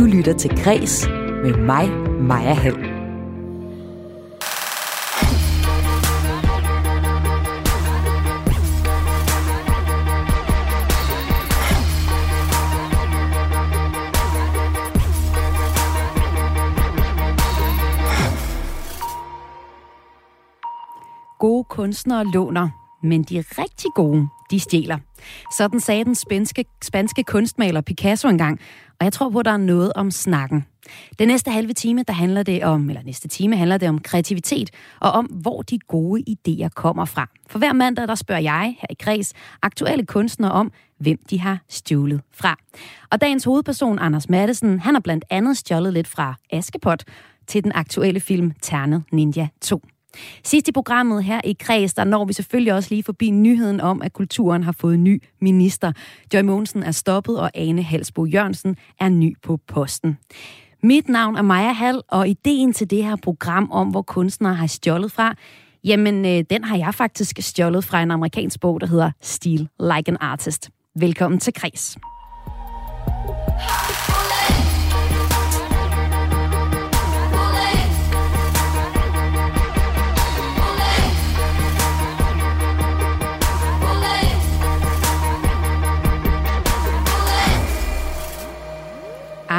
Du lytter til Græs med mig, Maja Hall. Gode kunstnere låner, men de rigtig gode, de stjæler. Sådan sagde den spanske, spanske kunstmaler Picasso engang, og jeg tror på, at der er noget om snakken. Den næste halve time, der handler det om, eller næste time handler det om kreativitet, og om, hvor de gode idéer kommer fra. For hver mandag, der spørger jeg her i Kreds aktuelle kunstnere om, hvem de har stjålet fra. Og dagens hovedperson, Anders Mattesen, han har blandt andet stjålet lidt fra Askepot til den aktuelle film Ternet Ninja 2. Sidst i programmet her i Kreds, der når vi selvfølgelig også lige forbi nyheden om, at kulturen har fået ny minister. Joy Mogensen er stoppet, og Ane Halsbo Jørgensen er ny på posten. Mit navn er Maja Hall, og ideen til det her program om, hvor kunstnere har stjålet fra, jamen øh, den har jeg faktisk stjålet fra en amerikansk bog, der hedder Steal Like an Artist. Velkommen til Kreds.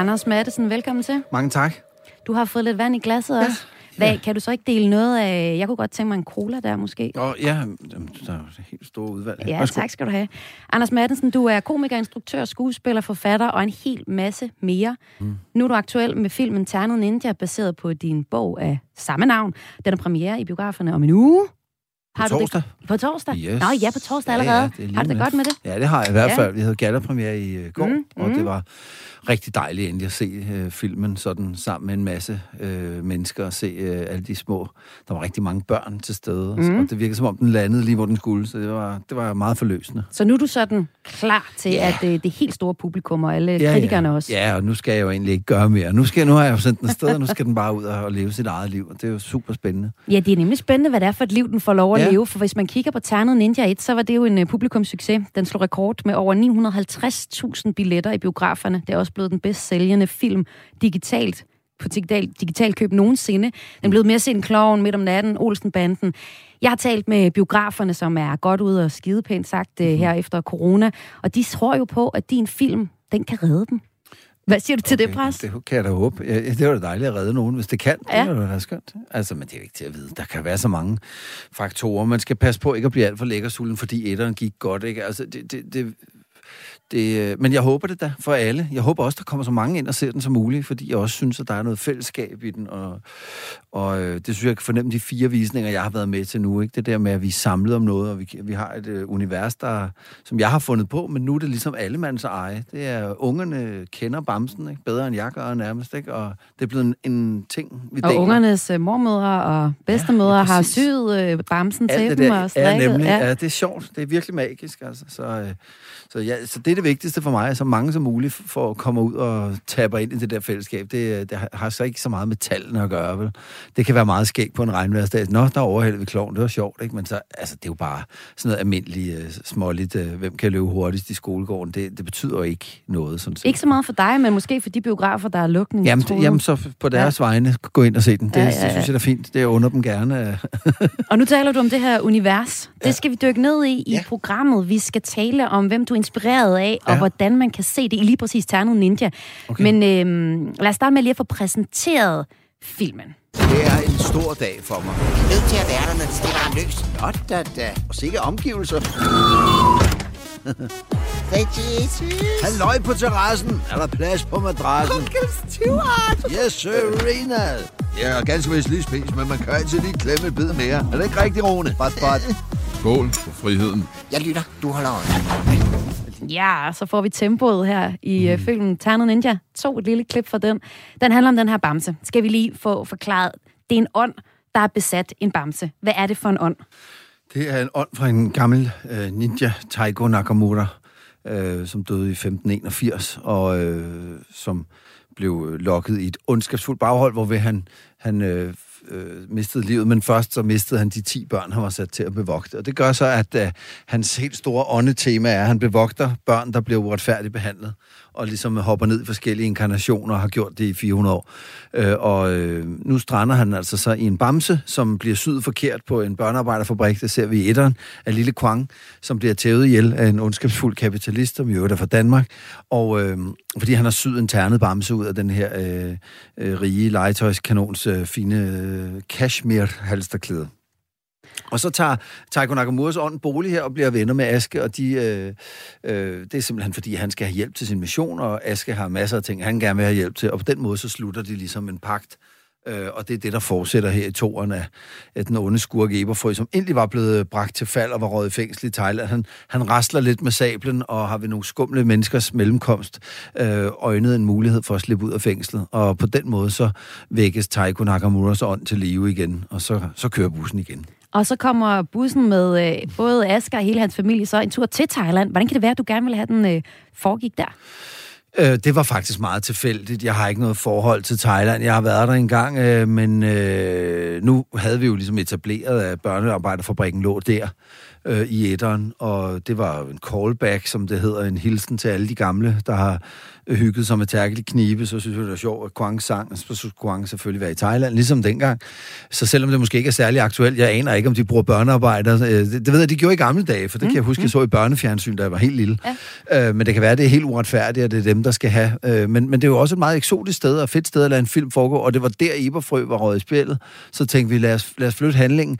Anders Mattesen, velkommen til. Mange tak. Du har fået lidt vand i glasset ja. også. Hvad, ja. Kan du så ikke dele noget af... Jeg kunne godt tænke mig en cola der, måske. Åh, ja, der er helt store udvalg. Ja, tak skal du have. Anders Maddensen, du er komiker, instruktør, skuespiller, forfatter og en hel masse mere. Mm. Nu er du aktuel med filmen Ternet Ninja, baseret på din bog af samme navn. Den er premiere i biograferne om en uge. Har på torsdag. Det? På torsdag? Yes. Nå, ja, på torsdag allerede. Ja, ja, har du det godt med det? Ja, det har jeg i hvert fald. Ja. Vi havde gallerpremiere i uh, går, mm, og mm. det var rigtig dejligt endelig at se uh, filmen sådan sammen med en masse uh, mennesker og se uh, alle de små. Der var rigtig mange børn til stede, mm. og det virkede som om den landede lige, hvor den skulle, så det var, det var meget forløsende. Så nu er du sådan klar til, ja. at uh, det helt store publikum og alle ja, kritikerne ja. også? Ja, og nu skal jeg jo egentlig ikke gøre mere. Nu, skal, nu har jeg jo sendt den afsted, og nu skal den bare ud og, og leve sit eget liv, og det er jo super spændende. Ja, det er nemlig spændende, hvad det er for et liv, den får lov at ja. leve, for hvis man kigger på Ternet Ninja 1, så var det jo en uh, publikumssucces. Den slog rekord med over 950.000 billetter i biograferne. Det er også blevet den bedst sælgende film digitalt på digital, digital køb nogensinde. Den blevet mere set en klovn midt om natten, Olsenbanden. Jeg har talt med biograferne, som er godt ude og skide pænt sagt mm-hmm. her efter corona, og de tror jo på, at din film, den kan redde dem. Hvad siger du til okay, det, pres? Det kan jeg da håbe. Det var da dejligt at redde nogen, hvis det kan. Ja. Det er da skønt. Altså, men det er jo ikke til at vide. Der kan være så mange faktorer. Man skal passe på ikke at blive alt for lækkersulten, fordi etteren gik godt. Ikke? Altså, det, det, det, det, øh, men jeg håber det da for alle. Jeg håber også, der kommer så mange ind og ser den som muligt, fordi jeg også synes, at der er noget fællesskab i den. Og, og øh, det synes jeg, jeg kan fornemme de fire visninger, jeg har været med til nu. Ikke? Det der med, at vi er samlet om noget, og vi, vi har et uh, univers, der, som jeg har fundet på, men nu er det ligesom allemands eje. Det er, ungerne kender Bamsen ikke? bedre end jeg gør nærmest, ikke? og det er blevet en, en ting, vi Og deler. ungernes uh, mormødre og bedstemødre ja, ja, har syet uh, Bamsen Alt til dem og strikket. Ja, nemlig. Ja. ja, det er sjovt. Det er virkelig magisk, altså. Så, uh, så, ja, så det det vigtigste for mig, at så mange som muligt får komme ud og taber ind i det der fællesskab. Det, det har så ikke så meget med tallene at gøre, vel? Det kan være meget skægt på en regnværsdag. Nå, der overhælder vi kloven, det var sjovt, ikke? Men så, altså, det er jo bare sådan noget almindeligt, uh, småligt, uh, hvem kan løbe hurtigst i skolegården. Det, det betyder jo ikke noget. Sådan ikke så meget for dig, men måske for de biografer, der er lukning. Jamen, det, jamen så på deres ja. vegne, gå ind og se den. Det, ja, ja, ja. det synes jeg er fint. Det under dem gerne. og nu taler du om det her univers. Det skal vi dykke ned i ja. i programmet. Vi skal tale om, hvem du er inspireret af, og ja. hvordan man kan se det i lige præcis Ternet Ninja. Okay. Men øhm, lad os starte med lige at få præsenteret filmen. Det er en stor dag for mig. Er nødt til at være der, når det stiller ham løs. Godt da da. Og sikke omgivelser. Hey, Jesus. Halløj på terrassen. Er der plads på madrassen? Onkel Stuart. Yes, Serena. Jeg har ganske vist lige spist, men man kan altid lige klemme et bid mere. Er det ikke rigtigt, Rune? Bot, bot. Skål for friheden. Jeg lytter. Du holder øje. Ja, så får vi tempoet her i mm. filmen Ternet Ninja. To et lille klip fra den. Den handler om den her bamse. Skal vi lige få forklaret. Det er en ånd, der er besat en bamse. Hvad er det for en ånd? Det er en ånd fra en gammel øh, ninja, Taigo Nakamura, øh, som døde i 1581, og øh, som blev lokket i et ondskabsfuldt baghold, hvor han, han øh, øh, mistede livet, men først så mistede han de 10 børn, han var sat til at bevogte. Og det gør så, at øh, hans helt store åndetema er, at han bevogter børn, der bliver uretfærdigt behandlet og ligesom hopper ned i forskellige inkarnationer og har gjort det i 400 år. Øh, og øh, nu strander han altså så i en bamse, som bliver syet forkert på en børnearbejderfabrik. Det ser vi i etteren af Lille Kwang, som bliver tævet ihjel af en ondskabsfuld kapitalist, som jo er fra Danmark. Og øh, fordi han har syet en ternet bamse ud af den her øh, øh, rige legetøjskanons øh, fine øh, cashmere-halsterklæde. Og så tager Taiko Nakamuras ånd bolig her og bliver venner med Aske, og de, øh, øh, det er simpelthen fordi, han skal have hjælp til sin mission, og Aske har masser af ting, han gerne vil have hjælp til, og på den måde så slutter de ligesom en pagt. Øh, og det er det, der fortsætter her i toren af, af den onde skurk Eberfrø, som endelig var blevet bragt til fald og var røget i fængsel i Thailand. Han, han rasler lidt med sablen og har ved nogle skumle menneskers mellemkomst øh, øjnet en mulighed for at slippe ud af fængslet. Og på den måde så vækkes Taiko Nakamuras ånd til live igen, og så, så kører bussen igen. Og så kommer bussen med øh, både Asger og hele hans familie så en tur til Thailand. Hvordan kan det være, at du gerne vil have den øh, foregik der? Øh, det var faktisk meget tilfældigt. Jeg har ikke noget forhold til Thailand. Jeg har været der engang, øh, men øh, nu havde vi jo ligesom etableret, at børnearbejderfabrikken lå der øh, i etteren, og det var en callback, som det hedder, en hilsen til alle de gamle, der har hygget sig med tærkelig knibe, så synes jeg, det var sjovt, at Kwang sang, så skulle Kwang selvfølgelig være i Thailand, ligesom dengang. Så selvom det måske ikke er særlig aktuelt, jeg aner ikke, om de bruger børnearbejder. Øh, det, det ved jeg, de gjorde i gamle dage, for det mm. kan jeg huske, jeg så i børnefjernsyn, da jeg var helt lille. Ja. Øh, men det kan være, det er helt uretfærdigt, at det er dem, der skal have. Øh, men, men det er jo også et meget eksotisk sted, og fedt sted at lade en film foregå, og det var der, Eberfrø var røget i spillet. Så tænkte vi, lad os, lad os flytte handlingen.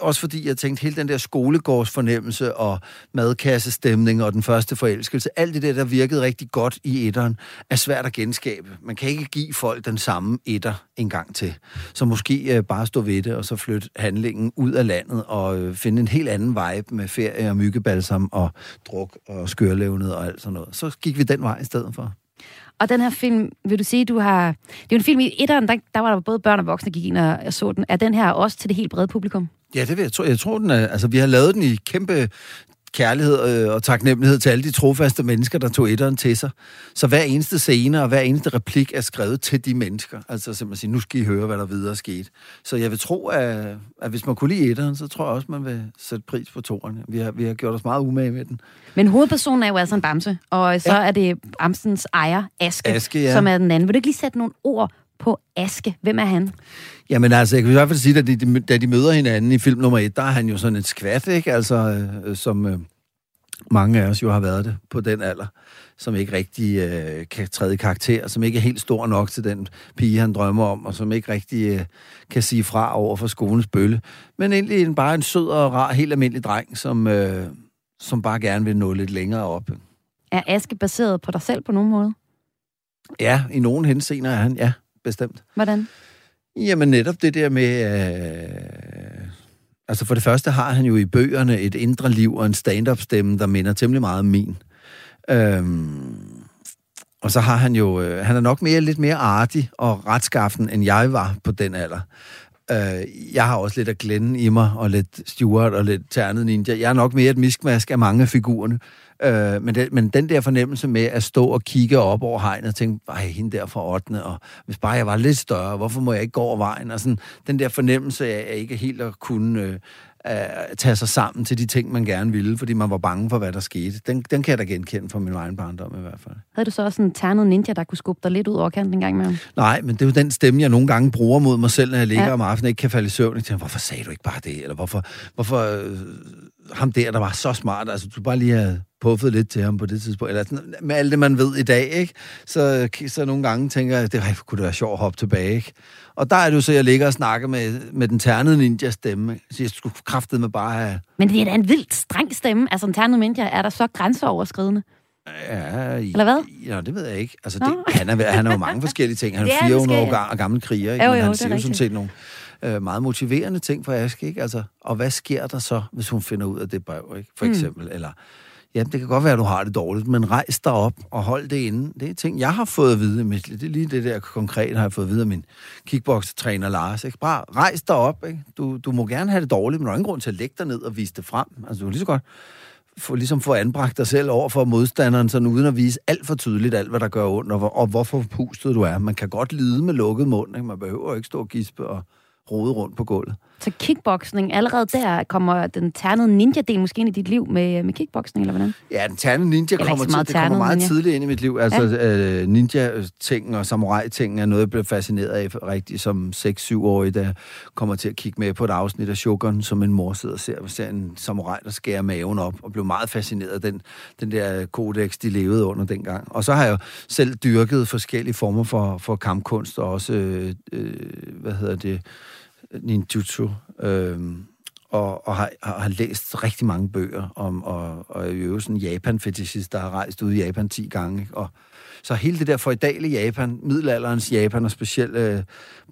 Også fordi jeg tænkte, hele den der skolegårdsfornemmelse og madkassestemning og den første forelskelse, alt det der, der virkede rigtig godt i etteren, er svært at genskabe. Man kan ikke give folk den samme etter en gang til. Så måske øh, bare stå ved det, og så flytte handlingen ud af landet, og øh, finde en helt anden vibe med ferie og myggebalsam og druk og skørlevnet og alt sådan noget. Så gik vi den vej i stedet for. Og den her film, vil du sige, du har... Det er jo en film i etteren, der, der var der både børn og voksne, der gik ind og så den. Er den her også til det helt brede publikum? Ja, det vil jeg tro. Jeg tror, den er, altså, vi har lavet den i kæmpe kærlighed øh, og taknemmelighed til alle de trofaste mennesker, der tog etteren til sig. Så hver eneste scene og hver eneste replik er skrevet til de mennesker. Altså simpelthen sige, nu skal I høre, hvad der videre skete. Så jeg vil tro, at, at hvis man kunne lide etteren, så tror jeg også, man vil sætte pris på toeren. Vi har, vi har gjort os meget umage med den. Men hovedpersonen er jo altså en bamse, og så ja. er det Bamsens ejer, Aske, Aske ja. som er den anden. Vil du ikke lige sætte nogle ord på Aske? Hvem er han? Jamen altså, jeg kan i hvert fald sige, at de, da de møder hinanden i film nummer et, der er han jo sådan et skvat, ikke? Altså, øh, som øh, mange af os jo har været det på den alder, som ikke rigtig øh, kan træde i karakter, som ikke er helt stor nok til den pige, han drømmer om, og som ikke rigtig øh, kan sige fra over for skolens bølle. Men egentlig en, bare en sød og rar, helt almindelig dreng, som, øh, som bare gerne vil nå lidt længere op. Er Aske baseret på dig selv på nogen måde? Ja, i nogen henseender er han, ja, bestemt. Hvordan? Jamen netop det der med... Øh, altså for det første har han jo i bøgerne et indre liv og en stand-up-stemme, der minder temmelig meget om min. Øhm, og så har han jo... Øh, han er nok mere, lidt mere artig og retskaffen, end jeg var på den alder. Øh, jeg har også lidt af Glenn i mig, og lidt Stuart og lidt Ternet Ninja. Jeg er nok mere et miskmask af mange af figurerne. Øh, men, det, men den der fornemmelse med at stå og kigge op over hegnet og tænke, ej, hende der fra 8. og hvis bare jeg var lidt større, hvorfor må jeg ikke gå over vejen? Og sådan, den der fornemmelse af at ikke helt at kunne øh, at tage sig sammen til de ting, man gerne ville, fordi man var bange for, hvad der skete. Den, den kan jeg da genkende fra min egen barndom i hvert fald. Havde du så også en ternet ninja, der kunne skubbe dig lidt ud over kanten en gang med Nej, men det er jo den stemme, jeg nogle gange bruger mod mig selv, når jeg ligger ja. om aftenen og ikke kan falde i søvn. Jeg tænker, hvorfor sagde du ikke bare det? Eller hvorfor, hvorfor øh, ham der, der var så smart, altså du bare lige have puffet lidt til ham på det tidspunkt, eller sådan, med alt det, man ved i dag, ikke? Så, så nogle gange tænker jeg, det kunne det være sjovt at hoppe tilbage, ikke? Og der er det jo så, jeg ligger og snakker med, med den ternede ninja stemme. Så jeg skulle kraftet med bare have... Men det er da en vildt streng stemme. Altså en ternet ninja, er der så grænseoverskridende? Ja, Eller hvad? Ja, det ved jeg ikke. Altså, det, han, er, han er jo mange forskellige ting. Han er 400 år gammel, kriger, ikke? Jo, men jo, han siger jo sådan set nogle øh, meget motiverende ting for Aske, ikke? Altså, og hvad sker der så, hvis hun finder ud af det brev, ikke? For eksempel, mm. eller ja, det kan godt være, at du har det dårligt, men rejs dig op og hold det inde. Det er ting, jeg har fået at vide i mit Det er lige det der konkret, har jeg fået at vide af min kickbox-træner Lars. Ikke? Bare rejs dig op. Ikke? Du, du må gerne have det dårligt, men der er ingen grund til at lægge dig ned og vise det frem. Altså, du kan lige så godt få, ligesom få anbragt dig selv over for modstanderen, sådan uden at vise alt for tydeligt alt, hvad der gør ondt, og, hvor, og hvorfor pustet du er. Man kan godt lide med lukket mund. Ikke? Man behøver ikke stå og gispe og, rode rundt på gulvet. Så kickboxing, allerede der kommer den ternede ninja-del måske ind i dit liv med, med kickboxing, eller hvordan? Ja, den ternede ninja Eller kommer, meget til, det kommer meget ninja. tidligt ind i mit liv. Altså, ja. øh, ninja-ting og samurai-ting er noget, jeg blev fascineret af rigtig som 6-7-årig, da jeg kommer til at kigge med på et afsnit af Shogun, som en mor sidder og ser, ser en samurai, der skærer maven op, og blev meget fascineret af den, den der kodex, de levede under dengang. Og så har jeg selv dyrket forskellige former for, for kampkunst, og også, øh, øh, hvad hedder det, ninjutsu, øh, og, og har, har, har læst rigtig mange bøger om, og, og er jo sådan en Japan-fetishist, der har rejst ud i Japan 10 gange. Ikke? Og, så hele det der feudale Japan, middelalderens Japan, og specielt øh,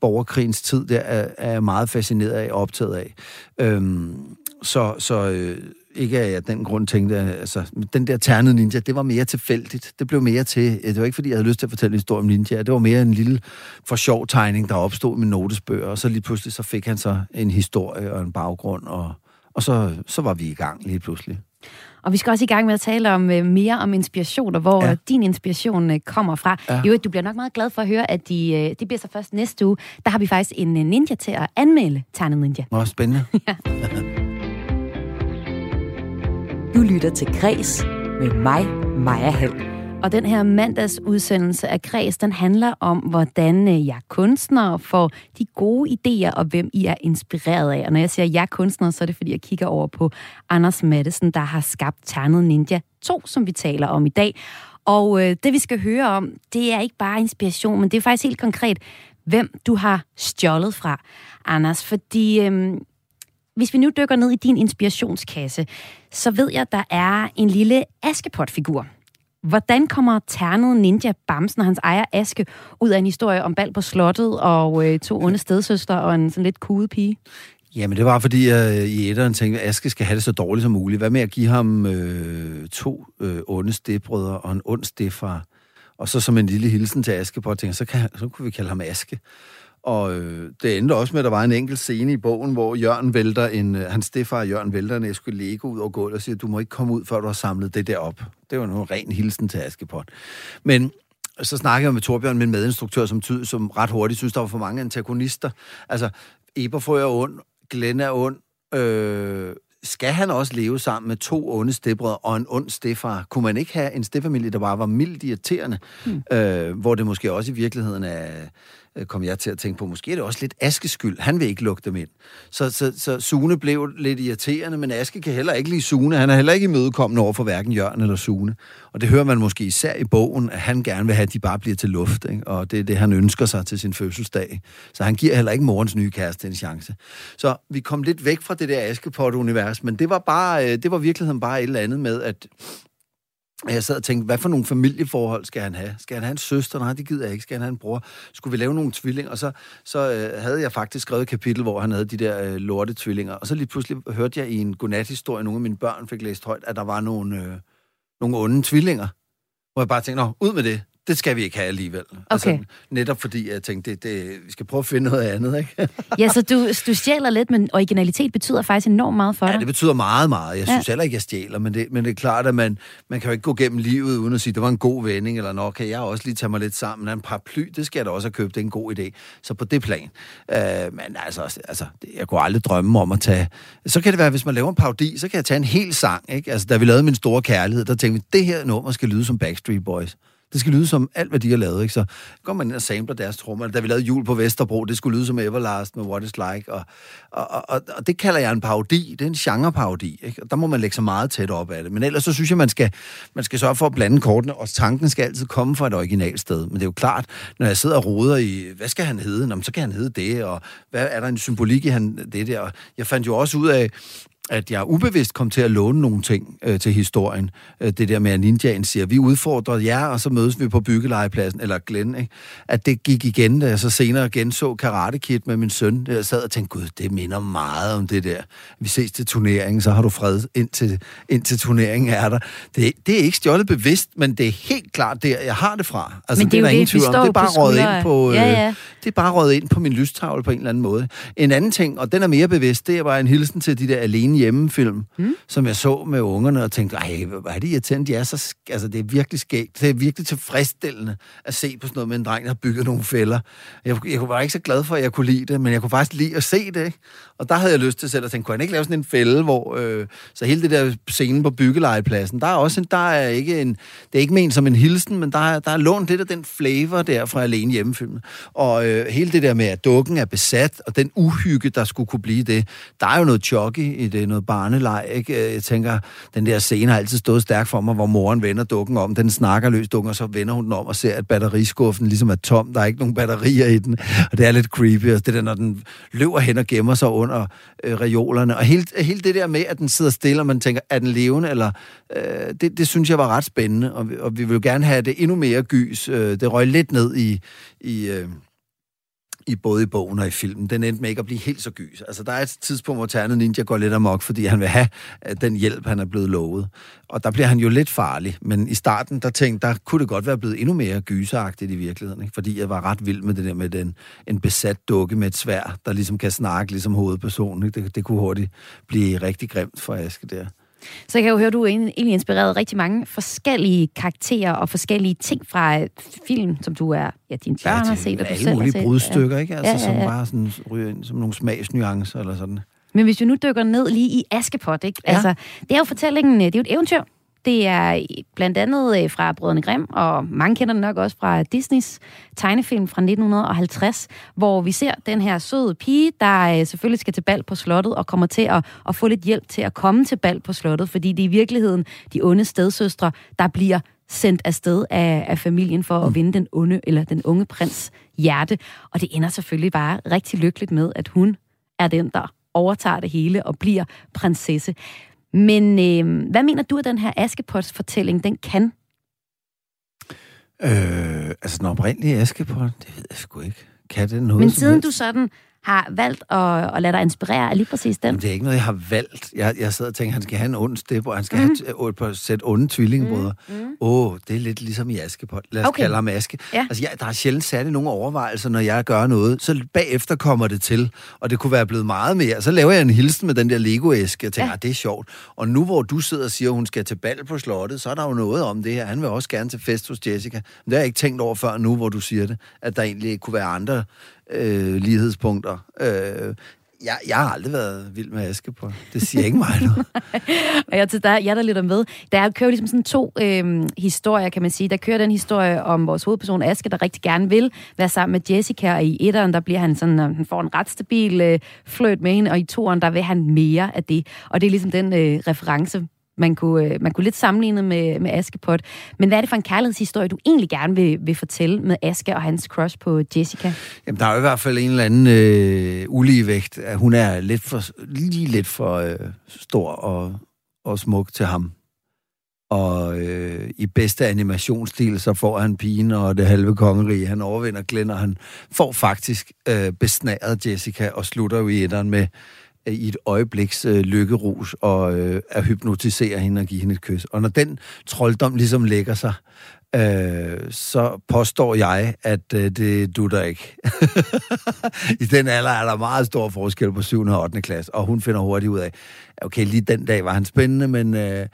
borgerkrigens tid, der er, er jeg meget fascineret af og optaget af. Øhm, så så øh, ikke af jeg den grund tænkte, altså, den der ternede ninja, det var mere tilfældigt. Det blev mere til, det var ikke fordi, jeg havde lyst til at fortælle en historie om ninja, det var mere en lille for sjov tegning, der opstod min notesbøger, og så lige pludselig så fik han så en historie og en baggrund, og, og så, så var vi i gang lige pludselig. Og vi skal også i gang med at tale om øh, mere om inspiration, og hvor Ja. ja. din inspiration øh, kommer fra. Ja. Ja. Jo, du bliver nok meget glad for at høre, at de, øh, det bliver så først næste uge. Der har vi faktisk en øh, ninja til at anmelde Ternet Ninja. Nå, spændende. Du lytter til Græs med mig, Maja Hall. Og den her mandags udsendelse af Græs, den handler om, hvordan øh, jeg kunstnere får de gode idéer, og hvem I er inspireret af. Og når jeg siger jeg kunstnere, så er det, fordi jeg kigger over på Anders Mattesen, der har skabt Ternet Ninja 2, som vi taler om i dag. Og øh, det, vi skal høre om, det er ikke bare inspiration, men det er faktisk helt konkret, hvem du har stjålet fra, Anders. Fordi øh, hvis vi nu dykker ned i din inspirationskasse, så ved jeg, at der er en lille Askepot-figur. Hvordan kommer ternet ninja Bamsen og hans ejer Aske ud af en historie om bal på slottet og øh, to onde stedsøster og en sådan lidt kude pige? Jamen, det var, fordi jeg i etteren tænkte, at Aske skal have det så dårligt som muligt. Hvad med at give ham øh, to øh, onde stedbrødre og en ond stedfar? Og så som en lille hilsen til Aske på, tænkte, så, kan, så kunne vi kalde ham Aske. Og øh, det endte også med, at der var en enkelt scene i bogen, hvor Jørgen vælter en, øh, hans stefar Jørgen vælter en æske Lego ud over gulvet og siger, du må ikke komme ud, før du har samlet det der op. Det var en ren hilsen til Askepot. Men så snakkede jeg med Torbjørn, min medinstruktør, som, tyd, som ret hurtigt synes, der var for mange antagonister. Altså, Eberfrø er ond, Glenn er ond, øh, skal han også leve sammen med to onde stedbrødre og en ond stefar? Kunne man ikke have en stefamilie, der bare var mildt irriterende? Hmm. Øh, hvor det måske også i virkeligheden er, Øh, kom jeg til at tænke på, måske er det også lidt Askes skyld. Han vil ikke lukke dem ind. Så, så, så Sune blev lidt irriterende, men Aske kan heller ikke lide Sune. Han er heller ikke imødekommende over for hverken Jørgen eller Sune. Og det hører man måske især i bogen, at han gerne vil have, at de bare bliver til luft. Ikke? Og det er det, han ønsker sig til sin fødselsdag. Så han giver heller ikke morens nye kæreste en chance. Så vi kom lidt væk fra det der Askepot-univers, men det var, bare, øh, det var virkeligheden bare et eller andet med, at jeg sad og tænkte, hvad for nogle familieforhold skal han have? Skal han have en søster? Nej, det gider jeg ikke. Skal han have en bror? Skulle vi lave nogle tvillinger? Og så, så øh, havde jeg faktisk skrevet et kapitel, hvor han havde de der øh, lorte tvillinger. Og så lige pludselig hørte jeg i en godnat-historie, nogle af mine børn fik læst højt, at der var nogle, øh, nogle onde tvillinger. Hvor jeg bare tænkte, Nå, ud med det. Det skal vi ikke have alligevel. Altså, netop fordi jeg tænkte, det, det, vi skal prøve at finde noget andet, ikke? Ja, så du, du stjæler lidt, men originalitet betyder faktisk enormt meget for dig. Ja, det betyder meget, meget. Jeg Ja. synes heller ikke, jeg stjæler, men det, men det er klart, at man, man kan jo ikke gå gennem livet uden at sige, det var en god vending, eller nå, kan jeg også lige tage mig lidt sammen. En paraply, det skal jeg da også have købt, det er en god idé. Så på det plan. Øh, men altså, altså, jeg kunne aldrig drømme om at tage... Så kan det være, hvis man laver en parodi, så kan jeg tage en hel sang, ikke? Altså, da vi lavede Min Store Kærlighed, der tænkte vi, det her nummer skal lyde som Backstreet Boys. Det skal lyde som alt, hvad de har lavet, ikke? Så går man ind og samler deres trommer. Da vi lavede jul på Vesterbro, det skulle lyde som Everlast med What Is Like. Og, og, og, og det kalder jeg en parodi. Det er en genreparodi, ikke? Og der må man lægge så meget tæt op af det. Men ellers så synes jeg, man skal, man skal sørge for at blande kortene, og tanken skal altid komme fra et originalt sted. Men det er jo klart, når jeg sidder og roder i, hvad skal han hedde? Nå, men så kan han hedde det, og hvad er der en symbolik i han, det der? Og jeg fandt jo også ud af, at jeg ubevidst kom til at låne nogle ting øh, til historien. Øh, det der med, at ninjaen siger, vi udfordrede jer, og så mødes vi på byggelejepladsen, eller Glenn, ikke? At det gik igen, da jeg så senere genså Karate Kid med min søn. Jeg sad og tænkte, gud, det minder meget om det der. Vi ses til turneringen, så har du fred indtil, indtil turneringen er der. Det, det er ikke stjålet bevidst, men det er helt klart der, jeg har det fra. Altså, Men det er jo der det, ingen vi tvivl om. Det er bare røget ind på... af. Ja, ja. Det er bare røget ind på min lystavle på en eller anden måde. En anden ting, og den er mere bevidst, det er bare en hilsen til de der alene alene hjemmefilm, mm. som jeg så med ungerne, og tænkte, ej, hvor er det irriterende, de er så, altså det er virkelig skægt, det er virkelig tilfredsstillende at se på sådan noget med en dreng, der har bygget nogle fælder. Jeg, jeg var ikke så glad for, at jeg kunne lide det, men jeg kunne faktisk lide at se det, ikke? Og der havde jeg lyst til selv at tænke, kunne jeg ikke lave sådan en fælde, hvor, øh, så hele det der scene på byggelejepladsen, der er også en, der er ikke en, det er ikke ment som en hilsen, men der er, der er lånt lidt af den flavor der fra alene hjemmefilmen. Og øh, hele det der med, at dukken er besat, og den uhygge, der skulle kunne blive det, der er jo noget chocky i det, Øh, noget barneleg, ikke? Øh, jeg tænker, den der scene har altid stået stærkt for mig, hvor moren vender dukken om, den snakker løs dukken, og så vender hun den om og ser, at batteriskuffen ligesom er tom, der er ikke nogen batterier i den, og det er lidt creepy, og det der, når den løber hen og gemmer sig under øh, reolerne, og hele, hele det der med, at den sidder stille, og man tænker, er den levende, eller øh, det, det synes jeg var ret spændende, og vi, og vi vil gerne have det endnu mere gys. Øh, det røg lidt ned i, i, øh, i både i bogen og i filmen. Den endte med ikke at blive helt så gys. Altså, der er et tidspunkt, hvor Ternet Ninja går lidt amok, fordi han vil have den hjælp, han er blevet lovet. Og der bliver han jo lidt farlig. Men i starten, der tænkte der kunne det godt være blevet endnu mere gyseragtigt i virkeligheden. Ikke? Fordi jeg var ret vild med det der med den, en besat dukke med et svær, der ligesom kan snakke ligesom hovedpersonen. Ikke? Det, det kunne hurtigt blive rigtig grimt for Aske der. Så jeg kan jo høre, at du er egentlig inspireret rigtig mange forskellige karakterer og forskellige ting fra øh, film, som du er, ja, dine børn ja, har set, og du selv har set. brudstykker, ikke? Altså, Ja, ja, ja. som bare sådan ryger ind som nogle smagsnuancer eller sådan. Men hvis vi nu dykker ned lige i Askepot, ikke? Ja. Altså, det er jo fortællingen, det er jo et eventyr. Det er blandt andet øh, fra Brødrene Grimm, og mange kender den nok også fra Disneys tegnefilm fra 1950, hvor vi ser den her søde pige, der øh, selvfølgelig skal til bal på slottet, og kommer til at, at få lidt hjælp til at komme til bal på slottet, fordi det er i virkeligheden de onde stedsøstre, der bliver sendt afsted af, af familien for at vinde den onde, eller den unge prins hjerte. Og det ender selvfølgelig bare rigtig lykkeligt med, at hun er den, der overtager det hele og bliver prinsesse. Men øh, hvad mener du, at den her Askepots-fortælling, den kan? Øh, altså den oprindelige Askepot, det ved jeg sgu ikke. Kan det noget Men siden du sådan har valgt at, at lade dig inspirere af lige præcis den, Jamen, det er ikke noget, jeg har valgt. Jeg, jeg sad og tænkte, han skal have en ond step, og han skal mm. Mhm. have et par sæt onde tvillingebrødre. Åh, mm. oh, det er lidt ligesom i Askepot. Lad os Okay. kalde ham Aske. Ja. Altså, jeg, der er sjældent særlig nogle overvejelser, når jeg gør noget. Så bagefter kommer det til, og det kunne være blevet meget mere. Så laver jeg en hilsen med den der Lego-æske, og tænker, ja. ah, det er sjovt. Og nu hvor du sidder og siger, at hun skal til bal på slottet, så er der jo noget om det her. Han vil også gerne til fest hos Jessica. Men det har jeg ikke tænkt over før nu, hvor du siger det, at der egentlig kunne være andre øh, lighedspunkter. Øh, jeg, jeg har aldrig været vild med aske på. Det siger ikke mig noget. og jeg, der, jeg der lytter med, der kører ligesom sådan to øh, historier, kan man sige. Der kører den historie om vores hovedperson Aske, der rigtig gerne vil være sammen med Jessica, og i etteren, der bliver han sådan, øh, han får en ret stabil øh, fløjt med hende, og i toeren, der vil han mere af det. Og det er ligesom den øh, reference, man kunne, øh, man kunne lidt sammenligne med, med Askepot. Men hvad er det for en kærlighedshistorie, du egentlig gerne vil, vil fortælle med Aske og hans crush på Jessica? Jamen, der er jo i hvert fald en eller anden øh, uligevægt. at Hun er lidt for, lige lidt for øh, stor og, og smuk til ham. Og øh, i bedste animationsstil, så får han pigen og det halve kongerige. Han overvinder Glenn, og han får faktisk øh, besnæret Jessica og slutter jo i etteren med Øh, i et øjebliks øh, lykkerus og øh, at hypnotisere hende og give hende et kys. Og når den trolddom ligesom lægger sig, øh, så påstår jeg, at øh, det dutter ikke. I den alder er der meget stor forskel på 7. og 8. klasse, og hun finder hurtigt ud af, okay, lige den dag var han spændende, men øh,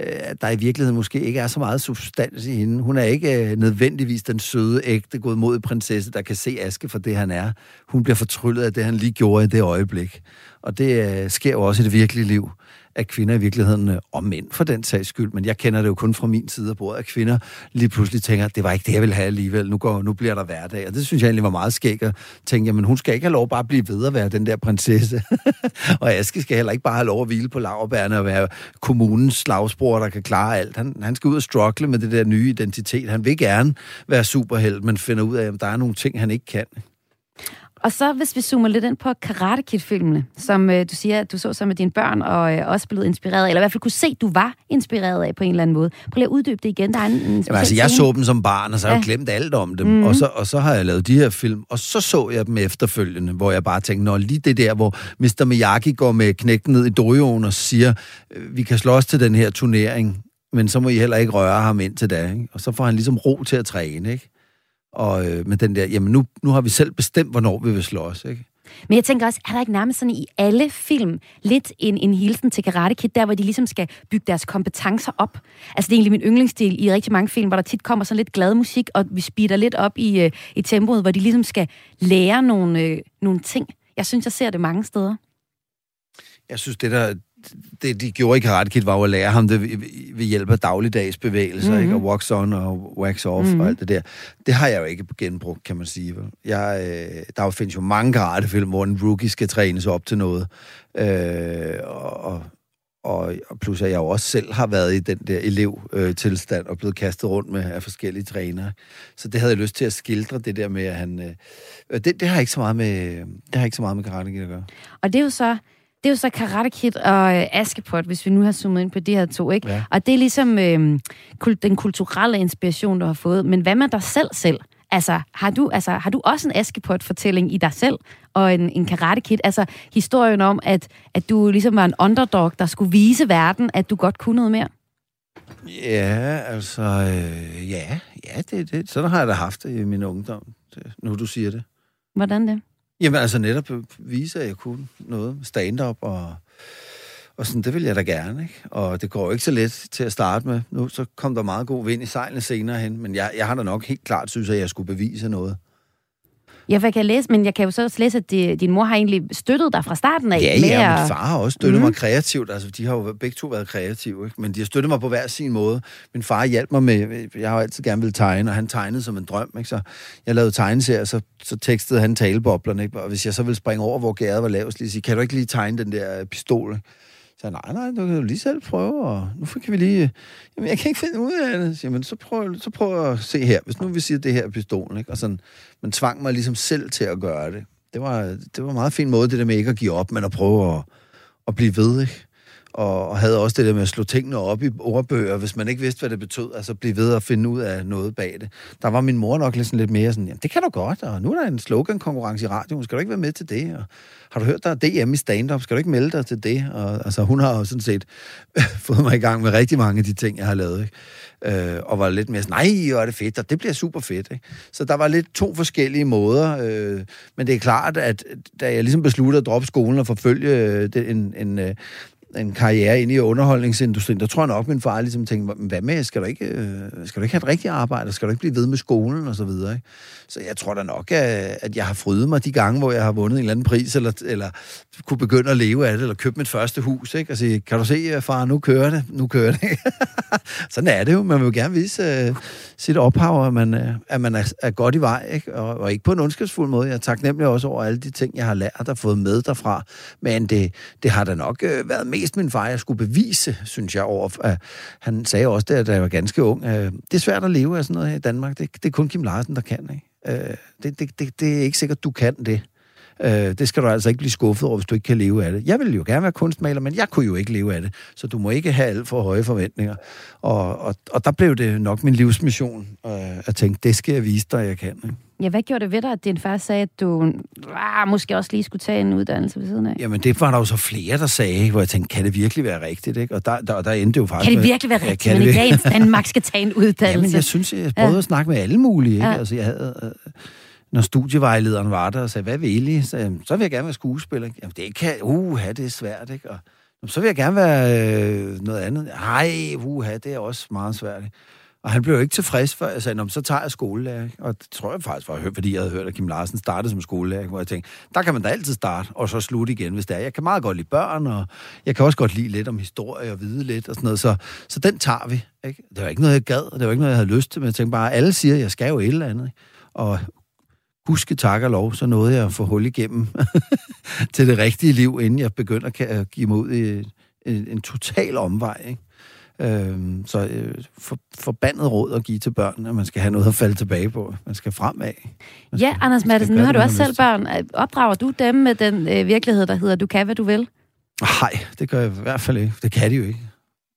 at der i virkeligheden måske ikke er så meget substans i hende. Hun er ikke øh, nødvendigvis den søde, ægte, godmodige prinsesse, der kan se Aske for det, han er. Hun bliver fortryllet af det, han lige gjorde i det øjeblik. Og det øh, sker jo også i det virkelige liv, at kvinder i virkeligheden, øh, og mænd for den sags skyld, men jeg kender det jo kun fra min side af bordet, at kvinder lige pludselig tænker, det var ikke det, jeg ville have alligevel, nu, går, nu bliver der hverdag. Og det synes jeg egentlig var meget skægt at tænke, jamen hun skal ikke have lov bare at blive ved at være den der prinsesse. og Aske skal heller ikke bare have lov at hvile på laverbærene og være kommunens slagsbror, der kan klare alt. Han, han skal ud og struggle med det der nye identitet. Han vil gerne være superheld, men finder ud af, at der er nogle ting, han ikke kan. Og så hvis vi zoomer lidt ind på Karate Kid-filmene, som øh, du siger, at du så sammen med dine børn, og øh, også blev inspireret eller i hvert fald kunne se, du var inspireret af på en eller anden måde. Prøv lige at uddybe det igen. Der er en, en Jamen, altså, jeg scene. så dem som barn, og så har jeg Ja. glemt alt om dem. Mhm. Mm-hmm. Og, så, og så har jeg lavet de her film, og så så jeg dem efterfølgende, hvor jeg bare tænkte, når lige det der, hvor Mr. Miyagi går med knægten ned i dojoen og siger, "Øh, vi kan slås til den her turnering, men så må I heller ikke røre ham ind til da. Ikke? Og så får han ligesom ro til at træne, ikke? Og øh, med den der, jamen nu, nu har vi selv bestemt, hvornår vi vil slås, ikke? Men jeg tænker også, er der ikke nærmest sådan i alle film lidt en, en hilsen til Karate Kid, der hvor de ligesom skal bygge deres kompetencer op? Altså det er egentlig min yndlingsstil i rigtig mange film, hvor der tit kommer sådan lidt glad musik, og vi speeder lidt op i, øh, i tempoet, hvor de ligesom skal lære nogle, øh, nogle ting. Jeg synes, jeg ser det mange steder. Jeg synes, det der, det de gjorde i Karate Kid, var jo at lære ham det ved, ved hjælp af dagligdags bevægelser, mm-hmm. ikke? Og wax on og wax off mm-hmm. og alt det der. Det har jeg jo ikke genbrugt, kan man sige. Vel? Jeg, øh, der findes jo mange karatefilm, hvor en rookie skal trænes op til noget. Øh, og, og, og plus at jeg jo også selv har været i den der elevtilstand øh, og blevet kastet rundt med af forskellige trænere. Så det havde jeg lyst til at skildre, det der med, at han... Øh, det, det, har ikke så meget med, det har ikke så meget med Karate Kid at gøre. Og det er jo så det er jo så Karate Kid og øh, Askepot, hvis vi nu har zoomet ind på de her to, ikke? Ja. Og det er ligesom øh, kul- den kulturelle inspiration, du har fået. Men hvad med dig selv selv? Altså, har du, altså, har du også en Askepot-fortælling i dig selv, og en, en Karate Kid? Altså, historien om, at, at du ligesom var en underdog, der skulle vise verden, at du godt kunne noget mere? Ja, altså, øh, ja, ja det, det, sådan har jeg da haft det i min ungdom, det, nu du siger det. Hvordan det? Jamen altså netop øh, vise, at jeg kunne noget stand-up, og, og sådan, det vil jeg da gerne, ikke? Og det går jo ikke så let til at starte med. Nu så kom der meget god vind i sejlene senere hen, men jeg, jeg har da nok helt klart synes, at jeg skulle bevise noget. Ja, for jeg kan læse, men jeg kan jo så også læse, at de, din mor har egentlig støttet dig fra starten af. Ja, med ja, at... min far har også støttet mm. mig kreativt. Altså, de har jo begge to været kreative, ikke? men de har støttet mig på hver sin måde. Min far hjalp mig med, jeg har altid gerne vil tegne, og han tegnede som en drøm. Ikke? Så jeg lavede tegneserier, så, så tekstede han taleboblerne. Ikke? Og hvis jeg så ville springe over, hvor gæret var lavest, lige sige, kan du ikke lige tegne den der pistol? Ikke? Så nej, nej, du kan jo lige selv prøve, og nu kan vi lige... Jamen, jeg kan ikke finde ud af det. Så, Jamen, så prøv, så prøv at se her. Hvis nu vi siger, det her pistolen, ikke? Og sådan, man tvang mig ligesom selv til at gøre det. Det var, det var en meget fin måde, det der med ikke at give op, men at prøve at, at blive ved, ikke? Og havde også det der med at slå tingene op i ordbøger, hvis man ikke vidste, hvad det betød, altså blive ved at finde ud af noget bag det. Der var min mor nok lidt, sådan lidt mere sådan, jamen det kan du godt, og nu er der en slogan-konkurrence i radioen, skal du ikke være med til det? Og har du hørt, der er DM i stand-up, skal du ikke melde dig til det? Og, altså hun har jo sådan set fået mig i gang med rigtig mange af de ting, jeg har lavet, ikke? Øh, og var lidt mere sådan, nej, hvor er det fedt, og det bliver super fedt. Ikke? Så der var lidt to forskellige måder, øh, men det er klart, at da jeg ligesom besluttede at droppe skolen og forfølge øh, en, en, øh, en karriere ind i underholdningsindustrien, der tror jeg nok, min far ligesom tænkte, hvad med, skal du ikke, øh, skal du ikke have et rigtigt arbejde? Skal du ikke blive ved med skolen? Og så videre, ikke? Så jeg tror da nok, at jeg har frydet mig de gange, hvor jeg har vundet en eller anden pris, eller, eller kunne begynde at leve af det, eller købe mit første hus, ikke? Og sige, kan du se, øh, far, nu kører det, nu kører det. Sådan er det jo. Man vil jo gerne vise uh, sit ophav, at man, uh, at man er, er godt i vej, ikke? Og, og ikke på en ondskabsfuld måde. Jeg er taknemmelig også over alle de ting, jeg har lært og fået med derfra. Men det, det har da nok uh, været mest min far, jeg skulle bevise, synes jeg, over. At han sagde også det, da jeg var ganske ung. Øh, det er svært at leve af sådan noget her i Danmark. Det, det er kun Kim Larsen, der kan, ikke? Øh, det, det, det, det er ikke sikkert, du kan det. Øh, det skal du altså ikke blive skuffet over, hvis du ikke kan leve af det. Jeg vil jo gerne være kunstmaler, men jeg kunne jo ikke leve af det. Så du må ikke have alt for høje forventninger. Og, og, og der blev det nok min livsmission øh, at tænke, det skal jeg vise dig, jeg kan. Ikke? Ja, hvad gjorde det ved dig, at din far sagde, at du ah, måske også lige skulle tage en uddannelse ved siden af? Jamen, det var der jo så flere, der sagde, hvor jeg tænkte, kan det virkelig være rigtigt? Ikke? Og der, der, der endte jo faktisk... Kan det virkelig være rigtigt, ja, men i dagens Danmark skal tage en uddannelse? Jamen, jeg synes, jeg prøvede ja. at snakke med alle mulige. Ikke? Ja. Altså, jeg havde... Øh, når studievejlederen var der og sagde, hvad vil I? Så, jamen, så vil jeg gerne være skuespiller. Jamen, det kan, uha, det er svært, ikke? Og, jamen, så vil jeg gerne være øh, noget andet. Hej, uha, det er også meget svært. Ikke? Og han blev jo ikke tilfreds, for jeg sagde, så tager jeg skolelærer. Ikke? Og det tror jeg faktisk var, fordi jeg havde hørt, at Kim Larsen startede som skolelærer, hvor jeg tænkte, der kan man da altid starte, og så slutte igen, hvis det er. Jeg kan meget godt lide børn, og jeg kan også godt lide lidt om historie og vide lidt og sådan noget, så, så den tager vi. Ikke? Det var ikke noget, jeg gad, og det var ikke noget, jeg havde lyst til, men jeg tænkte bare, alle siger, at jeg skal jo et eller andet. Ikke? Og huske tak og lov, så nåede jeg at få hul igennem til det rigtige liv, inden jeg begynder at give mig ud i en, en total omvej. Ikke? Øhm, så øh, for, forbandet råd at give til børn, at man skal have noget at falde tilbage på. Man skal fremad. Man ja, skal, Anders Madsen, nu har du også selv børn. Opdrager du dem med den øh, virkelighed, der hedder, du kan, hvad du vil? Nej, det gør jeg i hvert fald ikke. Det kan de jo ikke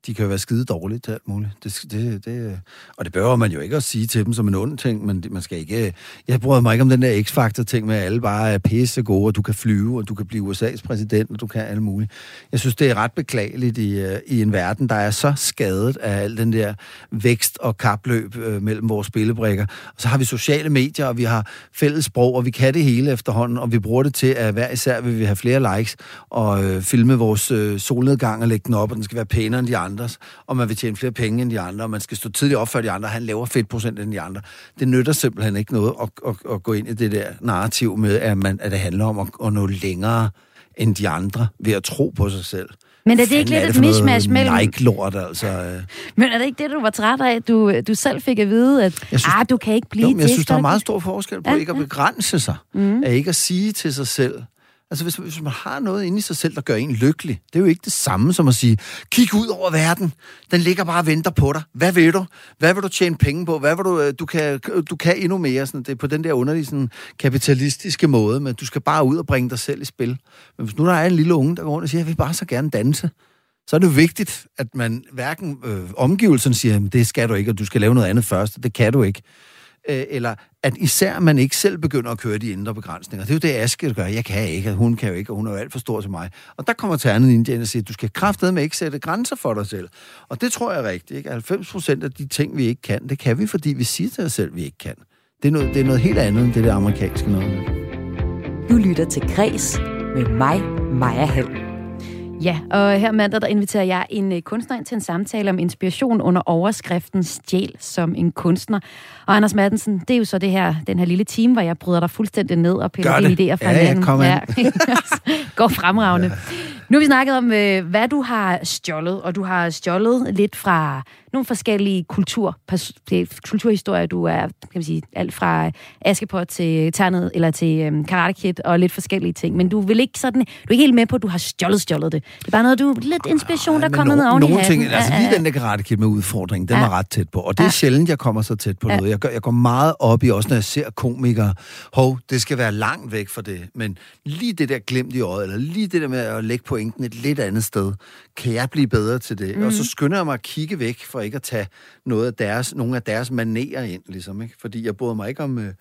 de kan jo være skide dårlige til alt muligt. Det, det, det, og det behøver man jo ikke at sige til dem som en ond ting, men man skal ikke... Jeg bryder mig ikke om den der X-Factor-ting med, at alle bare er pisse gode, og du kan flyve, og du kan blive USA's præsident, og du kan alt muligt. Jeg synes, det er ret beklageligt i, øh, i en verden, der er så skadet af al den der vækst og kapløb øh, mellem vores spillebrikker. Og så har vi sociale medier, og vi har fælles sprog, og vi kan det hele efterhånden, og vi bruger det til, at hver især vil vi have flere likes, og øh, filme vores øh, solnedgang og lægge den op, og den skal være pænere end de andres, og man vil tjene flere penge end de andre, og man skal stå tidligt op for de andre, han laver fedtprocent end de andre. Det nytter simpelthen ikke noget at, at, at gå ind i det der narrativ med, at, man, at det handler om at, at nå længere end de andre ved at tro på sig selv. Men er det ikke lidt et mismatch mellem... Nike-lort, altså. Men er det ikke det, du var træt af, du, du selv fik at vide, at synes, ah, du kan ikke blive jo, jeg synes, der er meget stor forskel på ja, ikke at begrænse sig. Mm. At ikke at sige til sig selv, Altså, hvis, hvis man har noget inde i sig selv, der gør en lykkelig, det er jo ikke det samme som at sige, kig ud over verden, den ligger bare og venter på dig. Hvad vil du? Hvad vil du tjene penge på? Hvad vil du, øh, du, kan, du kan endnu mere. Sådan, det er på den der underlige sådan, kapitalistiske måde, men du skal bare ud og bringe dig selv i spil. Men hvis nu der er en lille unge, der går rundt og siger, jeg vil bare så gerne danse, så er det vigtigt, at man hverken øh, omgivelsen siger, det skal du ikke, og du skal lave noget andet først, det kan du ikke øh, eller at især man ikke selv begynder at køre de indre begrænsninger. Det er jo det, Aske gør. Jeg kan ikke, hun kan jo ikke, og hun er jo alt for stor til mig. Og der kommer Ternet ind og siger, du skal kraftedeme ikke sætte grænser for dig selv. Og det tror jeg er rigtigt. Ikke? 90 procent af de ting, vi ikke kan, det kan vi, fordi vi siger til os selv, at vi ikke kan. Det er noget, det er noget helt andet end det der amerikanske noget. Du lytter til Græs med mig, Maja Hall. Ja, og her mandag, der inviterer jeg en øh, kunstner ind til en samtale om inspiration under overskriften Stjæl som en kunstner. Og Anders Madsensen, det er jo så det her, den her lille team, hvor jeg bryder dig fuldstændig ned og piller dine idéer fra ja, hinanden. Ja, kom ja, Går fremragende. Ja. Nu har vi snakket om, øh, hvad du har stjålet, og du har stjålet lidt fra nogle forskellige kultur, kulturhistorier. Du er, kan man sige, alt fra Askepot til Ternet, eller til um, Karate Kid, og lidt forskellige ting. Men du vil ikke sådan, du er ikke helt med på, at du har stjålet stjålet det. Det er bare noget, du lidt inspiration, der kommer ned oven nogle i ting, altså lige den der Karate Kid med udfordring, den ja. var ret tæt på. Og det er ja. sjældent, jeg kommer så tæt på ja. noget. Jeg, gør, jeg går meget op i, også når jeg ser komikere, hov, det skal være langt væk fra det. Men lige det der glemt i øjet, eller lige det der med at lægge pointen et lidt andet sted, kan jeg blive bedre til det? Mm. Og så mhm. skynder jeg mig at kigge væk, for ikke at tage noget af deres, nogle af deres manerer ind, ligesom, ikke? Fordi jeg bryder mig ikke om... Øh,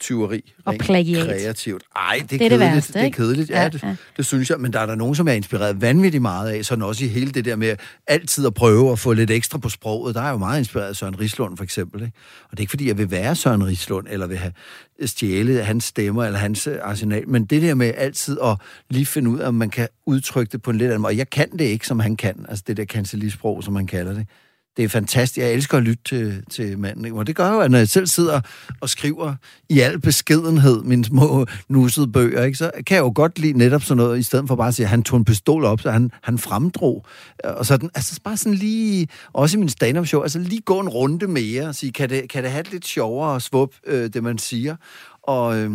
tyveri. Og plagiat. Kreativt. Ej, det er, det er kedeligt. Det, værste, det er kedeligt, ja, ja, det, ja. det synes jeg. Men der er der nogen, som er inspireret vanvittigt meget af, sådan også i hele det der med altid at prøve at få lidt ekstra på sproget. Der er jo meget inspireret af Søren Rislund, for eksempel. Ikke? Og det er ikke, fordi jeg vil være Søren Rislund, eller vil have stjælet hans stemmer, eller hans øh, arsenal. Men det der med altid at lige finde ud af, om man kan udtrykke det på en lidt anden måde. Og jeg kan det ikke, som han kan. Altså det der kancelisprog, som man kalder det det er fantastisk. Jeg elsker at lytte til, til manden. Og det gør jo, at når jeg selv sidder og skriver i al beskedenhed mine små nussede bøger, ikke, så kan jeg jo godt lide netop sådan noget, i stedet for bare at sige, at han tog en pistol op, så han, han fremdrog. Og sådan, altså bare sådan lige, også i min stand-up show, altså lige gå en runde mere og sige, kan det, kan det have lidt sjovere at svup, øh, det man siger? Og... Øh,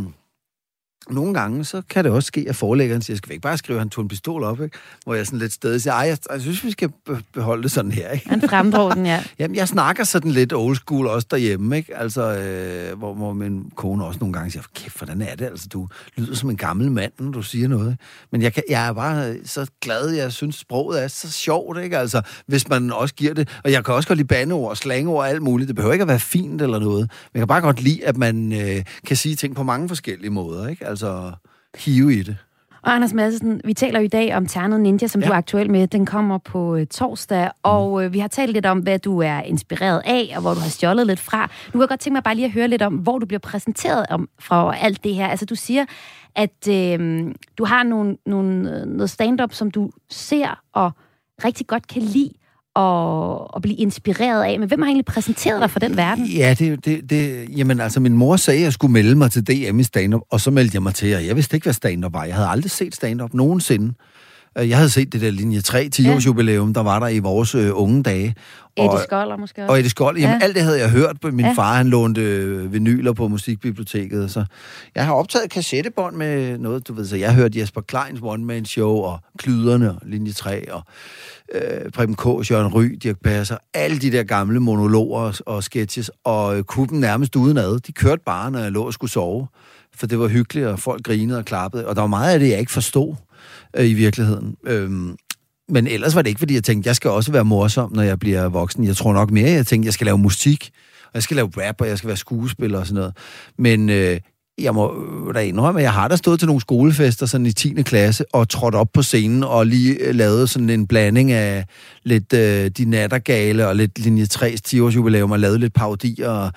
nogle gange, så kan det også ske, at forlæggeren siger, skal vi ikke bare skrive, at han tog en pistol op, ikke? Hvor jeg sådan lidt stadig siger, ej, jeg, jeg synes, vi skal beholde det sådan her, ikke? Han fremdrog den, ja. Jamen, jeg snakker sådan lidt old school også derhjemme, ikke? Altså, øh, hvor, hvor min kone også nogle gange siger, kæft, hvordan er det? Altså, du lyder som en gammel mand, når du siger noget. Men jeg, kan, jeg er bare så glad, jeg synes, sproget er så sjovt, ikke? Altså, hvis man også giver det. Og jeg kan også godt lide bandeord, slangord og alt muligt. Det behøver ikke at være fint eller noget. Men jeg kan bare godt lide, at man øh, kan sige ting på mange forskellige måder, ikke? Altså hive i det. Og Anders Madsen, vi taler jo i dag om Ternet Ninja, som ja. du er aktuel med. Den kommer på uh, torsdag, mm. og uh, vi har talt lidt om, hvad du er inspireret af, og hvor du har stjålet lidt fra. Nu kan jeg godt tænke mig bare lige at høre lidt om, hvor du bliver præsenteret om fra alt det her. Altså, du siger, at uh, du har nogle, nogle, noget stand-up, som du ser og rigtig godt kan lide at, at blive inspireret af. Men hvem har egentlig præsenteret dig for den verden? Ja, det, det, det, jamen altså, min mor sagde, at jeg skulle melde mig til DM i stand-up, og så meldte jeg mig til, og jeg vidste ikke, hvad stand-up var. Jeg havde aldrig set stand-up nogensinde. Øh, jeg havde set det der linje 3 10 års jubilæum, der var der i vores øh, unge dage. Eddie Skoller måske også. Og Eddie Skoller, jamen ja. alt det havde jeg hørt. Min ja. far, han lånte øh, vinyler på musikbiblioteket. Så jeg har optaget kassettebånd med noget, du ved, så jeg hørte Jesper Kleins one-man-show, og Klyderne, og linje 3, og øh, Preben K., Jørgen Ry, Dirk Passer, alle de der gamle monologer og, og sketches, og øh, kuppen nærmest udenad. De kørte bare, når jeg lå og skulle sove, for det var hyggeligt, og folk grinede og klappede, og der var meget af det, jeg ikke forstod øh, i virkeligheden. Øhm, men ellers var det ikke, fordi jeg tænkte, jeg skal også være morsom, når jeg bliver voksen. Jeg tror nok mere, jeg tænkte, jeg skal lave musik, og jeg skal lave rap, og jeg skal være skuespiller og sådan noget. Men øh, jeg må da indrømme, at jeg har da stået til nogle skolefester sådan i 10. klasse og trådt op på scenen og lige øh, lavet sådan en blanding af lidt øh, De Nattergale og lidt Linje 3's 10-års jubilæum og lavet lidt parodier og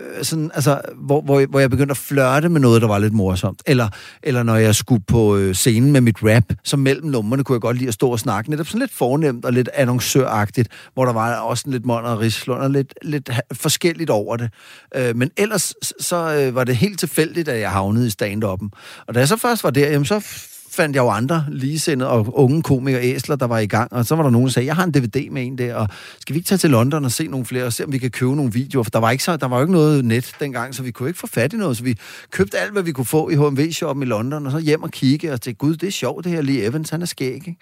Øh, sådan, altså, hvor, hvor, hvor jeg begyndte at flørte med noget, der var lidt morsomt. Eller, eller når jeg skulle på øh, scenen med mit rap, så mellem numrene kunne jeg godt lide at stå og snakke. Netop sådan lidt fornemt og lidt annoncøragtigt, hvor der var også lidt månd og rislund og lidt, lidt forskelligt over det. Øh, men ellers så øh, var det helt tilfældigt, at jeg havnede i stand-up'en. Og da jeg så først var der, jamen, så fandt jeg jo andre ligesindede og unge komikere æsler, der var i gang, og så var der nogen, der sagde, jeg har en DVD med en der, og skal vi ikke tage til London og se nogle flere, og se om vi kan købe nogle videoer, for der var, ikke så, der var jo ikke noget net dengang, så vi kunne ikke få fat i noget, så vi købte alt, hvad vi kunne få i HMV-shoppen i London, og så hjem og kigge, og tænkte, gud, det er sjovt det her, Lee Evans, han er skæg, ikke?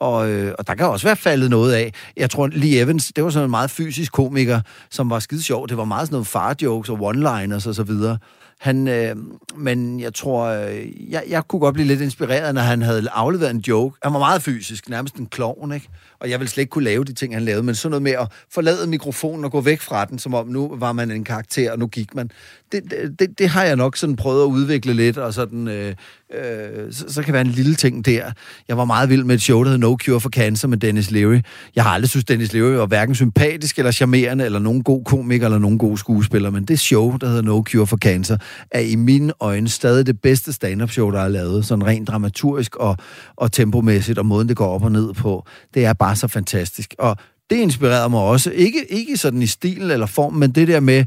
Og, øh, og der kan også være faldet noget af. Jeg tror, Lee Evans, det var sådan en meget fysisk komiker, som var skide sjov. Det var meget sådan noget far-jokes og one-liners og så videre. Han, øh, men jeg tror, øh, jeg, jeg kunne godt blive lidt inspireret, når han havde afleveret en joke. Han var meget fysisk, nærmest en klovn, ikke? Og jeg ville slet ikke kunne lave de ting, han lavede, men sådan noget med at forlade mikrofonen og gå væk fra den, som om nu var man en karakter, og nu gik man. Det, det, det har jeg nok sådan prøvet at udvikle lidt, og sådan, øh, øh, så, så kan være en lille ting der. Jeg var meget vild med et show, der hed No Cure for Cancer med Dennis Leary. Jeg har aldrig synes Dennis Leary var hverken sympatisk eller charmerende, eller nogen god komiker, eller nogen god skuespiller, men det show, der hedder No Cure for Cancer, er i mine øjne stadig det bedste stand-up show, der er lavet, sådan rent dramaturgisk og, og tempomæssigt, og måden det går op og ned på. Det er bare så fantastisk. Og det inspirerede mig også. Ikke, ikke sådan i stil eller form, men det der med,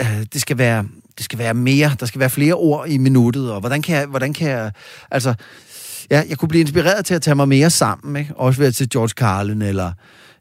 øh, det skal være det skal være mere, der skal være flere ord i minuttet, og hvordan kan jeg, hvordan kan jeg altså, ja, jeg kunne blive inspireret til at tage mig mere sammen, ikke? Også ved at til George Carlin, eller,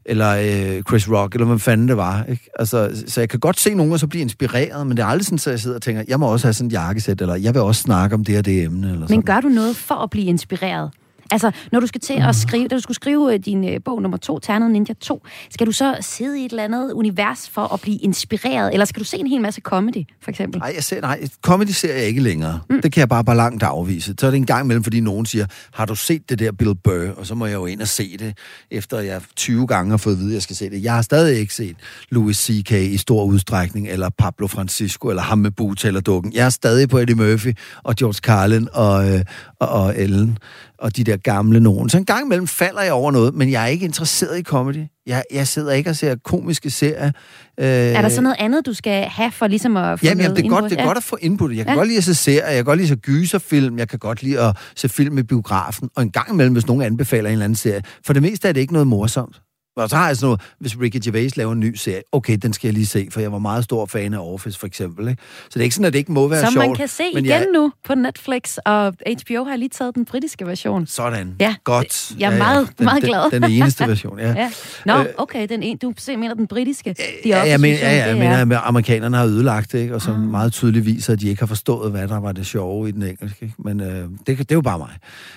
eller øh, Chris Rock, eller hvad fanden det var, ikke? Altså, så jeg kan godt se nogen, og så blive inspireret, men det er aldrig sådan, at jeg sidder og tænker, jeg må også have sådan et jakkesæt, eller jeg vil også snakke om det og det emne, eller Men sådan. gør du noget for at blive inspireret? Altså, når du skal til at skrive, da du skulle skrive øh, din øh, bog nummer to, Ternet Ninja 2, skal du så sidde i et eller andet univers for at blive inspireret, eller skal du se en hel masse comedy, for eksempel? Nej, jeg ser, nej, comedy ser jeg ikke længere. Mm. Det kan jeg bare bare langt afvise. Så er det en gang imellem, fordi nogen siger, har du set det der Bill Burr? Og så må jeg jo ind og se det, efter jeg 20 gange har fået at vide, at jeg skal se det. Jeg har stadig ikke set Louis C.K. i stor udstrækning, eller Pablo Francisco, eller ham med bugtalerdukken. Jeg er stadig på Eddie Murphy, og George Carlin, og, øh, og, og Ellen, og de der gamle nogen. Så en gang imellem falder jeg over noget, men jeg er ikke interesseret i comedy. Jeg, jeg sidder ikke og ser komiske serier. Øh, Er der så noget andet, du skal have for ligesom at få Jamen, jamen, det er, godt, det er godt at få input. Jeg kan Ja. ja. godt lide at se serier, jeg kan godt lide at se gyserfilm, jeg kan godt lide at se film i biografen, og en gang imellem, hvis nogen anbefaler en eller anden serie. For det meste er det ikke noget morsomt. Og så har jeg sådan noget, hvis Ricky Gervais laver en ny serie, okay, den skal jeg lige se, for jeg var meget stor fan af Office, for eksempel. Ikke? Så det er ikke sådan, at det ikke må være Som sjovt. man kan se men igen jeg, nu på Netflix, og HBO har lige taget den britiske version. Sådan. Ja, Godt. jeg er meget- den, meget den, glad. Den, den eneste version, ja. Ja. Nå, Øh, okay, den en, du mener den britiske. De Ja, jeg mener, ja, ja, jeg det mener, er- at amerikanerne har ødelagt det, ikke? og som Ah. meget tydeligt viser, at de ikke har forstået, hvad der var det sjove i den engelske. Ikke? Men øh, det, det er jo bare mig.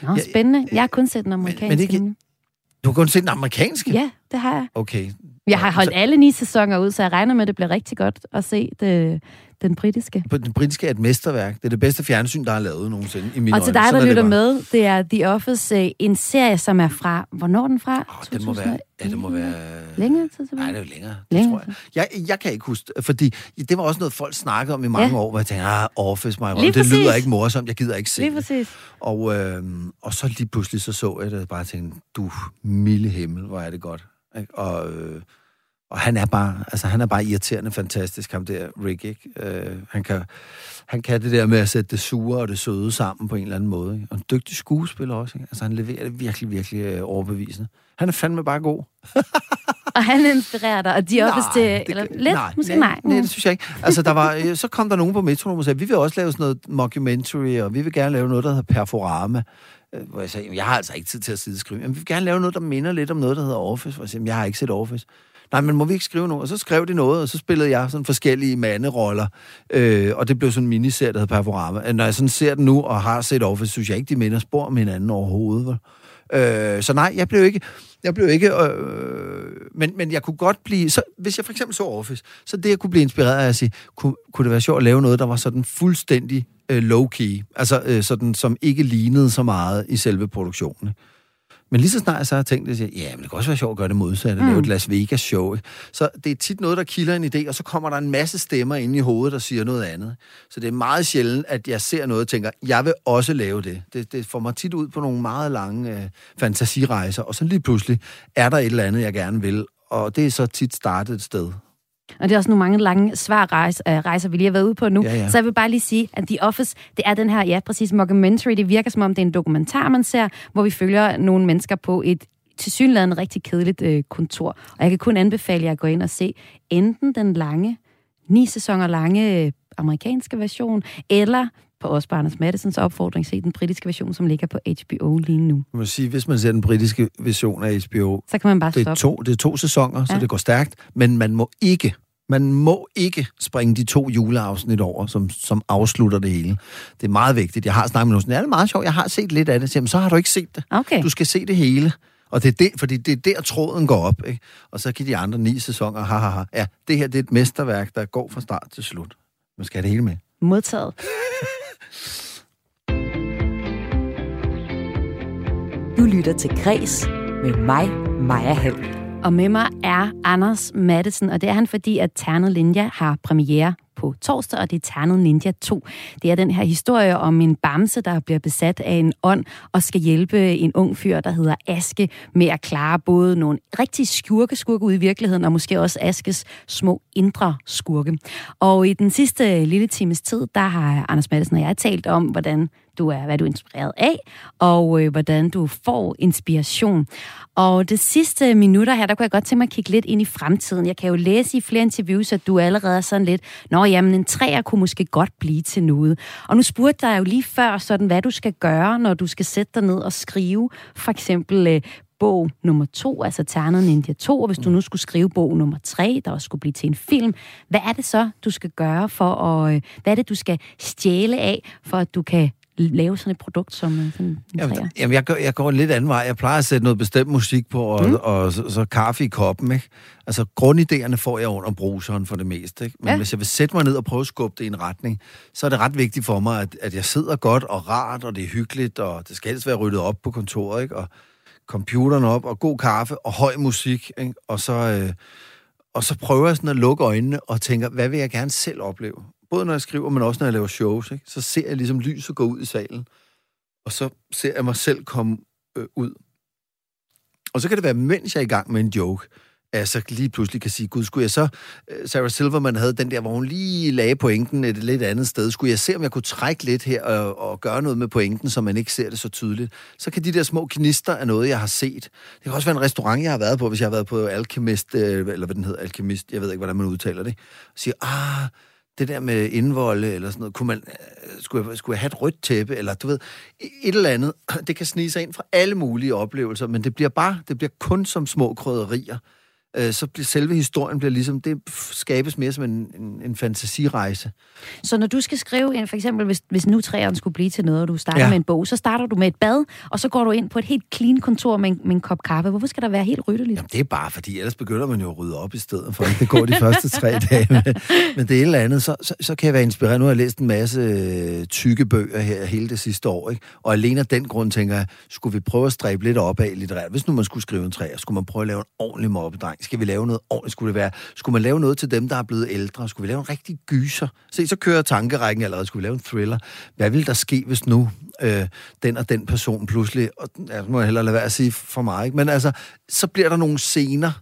Nå, Ja, spændende. Jeg har kun set den amerikanske. men ikke- nu. Du har kun set den amerikanske? Ja, det har jeg. Okay. Jeg har holdt alle ni sæsoner ud, så jeg regner med, at det bliver rigtig godt at se det, den britiske. På den britiske er et mesterværk. Det er det bedste fjernsyn, der er lavet nogensinde i mine Og til øjne. dig, Sådan der er lytter med, det er The Office, øh, en serie, som er fra... Hvornår er den fra? Åh, den må være... Ja, det må være... Længere tid tilbage? Nej, det er jo længere. Det Længere tror jeg. jeg. Jeg kan ikke huske fordi det var også noget, folk snakkede om i mange Ja. år, hvor jeg tænkte, ah, Office, mig det lyder ikke morsomt, jeg gider ikke se Lige det. præcis. Og, øh, og så lige pludselig så så jeg det, og bare tænkte, du milde himmel, hvor er det godt. Ikke? Og, øh, og han er bare, altså han er bare irriterende fantastisk, ham der Rick, ikke? Øh, han, kan, han kan det der med at sætte det sure og det søde sammen på en eller anden måde. Ikke? Og en dygtig skuespiller også, ikke? Altså han leverer det virkelig, virkelig øh, overbevisende. Han er fandme bare god. Og han inspirerer dig, og The Office til... det Eller, lidt, måske nej. Nej, det synes jeg ikke. Altså, der var, øh, så kom der nogen på Metronom og sagde, vi vil også lave sådan noget mockumentary, og vi vil gerne lave noget, der hedder Perforama. Øh, Hvor jeg sagde, jeg har altså ikke tid til at sidde og skrive. Jamen, vi vil gerne lave noget, der minder lidt om noget, der hedder Office. Hvor jeg sagde, jeg har ikke set Office. Nej, men må vi ikke skrive noget? Og så skrev de noget, og så spillede jeg sådan forskellige manderoller. Øh, og det blev sådan en miniserie, der hedder Perforama. Når jeg sådan ser den nu, og har set Office, synes jeg ikke, de minder spor om hinanden overhovedet. Vel? Øh, så nej, jeg blev ikke... Jeg blev ikke... Øh, men, men jeg kunne godt blive... Så, hvis jeg for eksempel så Office, så det, jeg kunne blive inspireret af at sige, kunne, kunne det være sjovt at lave noget, der var sådan fuldstændig øh, low-key. Altså øh, sådan, som ikke lignede så meget i selve produktionen. Men lige så snart jeg så har tænkt siger, ja, men det kan også være sjovt at gøre det modsatte, mm. lave et Las Vegas show. Ikke? Så det er tit noget, der kilder en idé, og så kommer der en masse stemmer ind i hovedet, der siger noget andet. Så det er meget sjældent, at jeg ser noget og tænker, jeg vil også lave det. Det, det får mig tit ud på nogle meget lange øh, fantasirejser, og så lige pludselig er der et eller andet, jeg gerne vil, og det er så tit startet et sted. Og det er også nogle mange lange svar rejser, øh, rejser vi lige har været ude på nu. Ja, ja. Så jeg vil bare lige sige, at The Office, det er den her, ja, præcis, mockumentary. Det virker som om, det er en dokumentar, man ser, hvor vi følger nogle mennesker på et til synligheden rigtig kedeligt øh, kontor. Og jeg kan kun anbefale jer at gå ind og se enten den lange, ni sæsoner lange øh, amerikanske version, eller på også Barnes Madisons opfordring, se den britiske version, som ligger på HBO lige nu. Jeg må sige, hvis man ser den britiske version af HBO, Så kan man bare det er stoppe. to, det er to sæsoner, ja. så det går stærkt, men man må ikke man må ikke springe de to juleafsnit over, som, som afslutter det hele. Det er meget vigtigt. Jeg har snakket med nogen, ja, det er meget sjovt, jeg har set lidt af det. Så, jamen, så har du ikke set det. Okay. Du skal se det hele. Og det er det, fordi det er der, tråden går op. Ikke? Og så kan de andre ni sæsoner, ha, ha, ha. Ja, det her det er et mesterværk, der går fra start til slut. Man skal have det hele med. Modtaget. Du lytter til Græs med mig, Maja Hall. Og med mig er Anders Madsen, og det er han, fordi at Ternet Linja har premiere på torsdag, og det er Ternet Ninja 2. Det er den her historie om en bamse, der bliver besat af en ånd og skal hjælpe en ung fyr, der hedder Aske, med at klare både nogle rigtig skurke skurke ude i virkeligheden, og måske også Askes små indre skurke. Og i den sidste lille times tid, der har Anders Madsen og jeg talt om, hvordan du er, hvad du er inspireret af, og øh, hvordan du får inspiration. Og det sidste minutter her, der kunne jeg godt tænke mig at kigge lidt ind i fremtiden. Jeg kan jo læse i flere interviews, at du allerede er sådan lidt, nå jamen, en træer kunne måske godt blive til noget. Og nu spurgte jeg jo lige før, sådan, hvad du skal gøre, når du skal sætte dig ned og skrive, for eksempel øh, bog nummer to, altså Ternet Ninja 2, og hvis du nu skulle skrive bog nummer tre, der også skulle blive til en film, hvad er det så, du skal gøre for at, øh, hvad er det, du skal stjæle af, for at du kan lave sådan et produkt som øh, sådan en træer? Jamen, jamen jeg, går, jeg går en lidt anden vej. Jeg plejer at sætte noget bestemt musik på, og, mm. og, og så, så kaffe i koppen, ikke? Altså, grundidéerne får jeg under bruseren for det meste, ikke? Men ja. hvis jeg vil sætte mig ned og prøve at skubbe det i en retning, så er det ret vigtigt for mig, at, at jeg sidder godt og rart, og det er hyggeligt, og det skal helst være ryddet op på kontoret, ikke? Og computeren op, og god kaffe, og høj musik, ikke? Og så, øh, og så prøver jeg sådan at lukke øjnene og tænker, hvad vil jeg gerne selv opleve? Både når jeg skriver, men også når jeg laver shows, ikke? Så ser jeg ligesom lyset gå ud i salen, og så ser jeg mig selv komme øh, ud. Og så kan det være, mens jeg er i gang med en joke, at jeg så lige pludselig kan sige, gud, skulle jeg så... øh, Sarah Silverman havde den der, hvor hun lige lagde pointen et lidt andet sted. Skulle jeg se, om jeg kunne trække lidt her og, og gøre noget med pointen, så man ikke ser det så tydeligt? Så kan de der små knister af noget, jeg har set. Det kan også være en restaurant, jeg har været på, hvis jeg har været på Alchemist, øh, eller hvad den hedder, Alchemist, jeg ved ikke, hvordan man udtaler det. Og siger, ah, det der med indvolde eller sådan noget, kunne man, øh, skulle, jeg, skulle jeg have et rødt tæppe, eller du ved, et eller andet. Det kan snige sig ind fra alle mulige oplevelser, men det bliver bare, det bliver kun som små krydderier. Øh, Så bliver selve historien bliver ligesom, det skabes mere som en, en, en fantasirejse. Så når du skal skrive ind, for eksempel hvis, hvis nu træerne skulle blive til noget, og du starter ja. Med en bog, så starter du med et bad, og så går du ind på et helt clean kontor med en, med en kop kaffe. Hvorfor skal der være helt ryddeligt? Jamen, det er bare fordi, ellers begynder man jo at rydde op i stedet for. Det går de første tre dage med. Men det er et eller andet, så, så, så kan jeg være inspireret. Nu har jeg læst en masse øh, tykke bøger her hele det sidste år, ikke? Og alene af den grund tænker jeg, skulle vi prøve at stræbe lidt op af litterært? Hvis nu man skulle skrive en træer, skulle man prøve at lave en ordentlig mobbedreng? Skal vi lave noget ordentligt? Skulle, det være, skulle man lave noget til dem, der er blevet ældre? Skulle vi lave en rigtig gyser? Se, så kører tankerækken allerede. Skulle vi lave en thriller? Hvad ville der ske, hvis nu øh, den og den person pludselig... Og, ja, må jeg hellere lade være at sige for mig, ikke? Men altså, så bliver der nogle scener,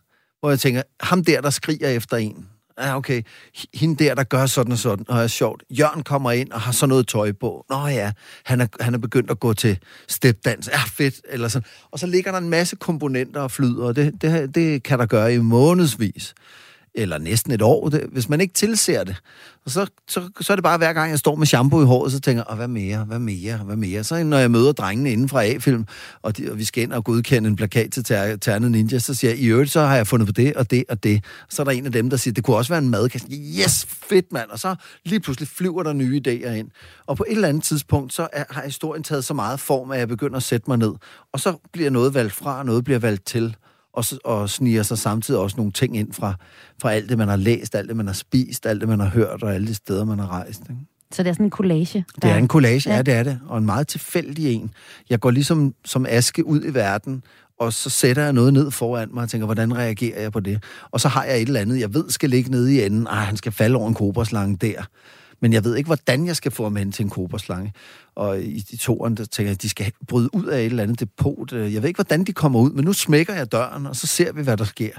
hvor jeg tænker, ham der, der skriger efter en. Ja, okay. Hende der, der gør sådan og sådan, og er sjovt. Jørgen kommer ind og har sådan noget tøj på. Nå ja, han er, han er begyndt at gå til stepdans. Ja, fedt. Eller sådan. Og så ligger der en masse komponenter og flyder, og det, det, det kan der gøre i månedsvis. Eller næsten et år, det, hvis man ikke tilser det. Og så, så, så er det bare hver gang, jeg står med shampoo i håret, så tænker jeg, hvad mere, hvad mere, hvad mere. Så når jeg møder drengene inden fra A-film, og, de, og vi skal ind og godkende en plakat til Ter- Ternet Ninja, så siger jeg, i øvrigt, så har jeg fundet på det og det og det. Så er der en af dem, der siger, det kunne også være en madkasse. Yes, fedt mand. Og så lige pludselig flyver der nye idéer ind. Og på et eller andet tidspunkt, så er, har historien taget så meget form, at jeg begynder at sætte mig ned. Og så bliver noget valgt fra, og noget bliver valgt til og, og sniger sig samtidig også nogle ting ind fra, fra alt det, man har læst, alt det, man har spist, alt det, man har hørt, og alle de steder, man har rejst. Ikke? Så det er sådan en collage? Det er en collage, ja. Ja. ja, det er det. Og en meget tilfældig en. Jeg går ligesom som aske ud i verden, og så sætter jeg noget ned foran mig og tænker, hvordan reagerer jeg på det? Og så har jeg et eller andet, jeg ved skal ligge nede i enden. Ej, han skal falde over en koberslange der. Men jeg ved ikke, hvordan jeg skal få ham hen til en koberslange. Og i de toerne, der tænker jeg, at de skal bryde ud af et eller andet depot. Jeg ved ikke, hvordan de kommer ud, men nu smækker jeg døren, og så ser vi, hvad der sker.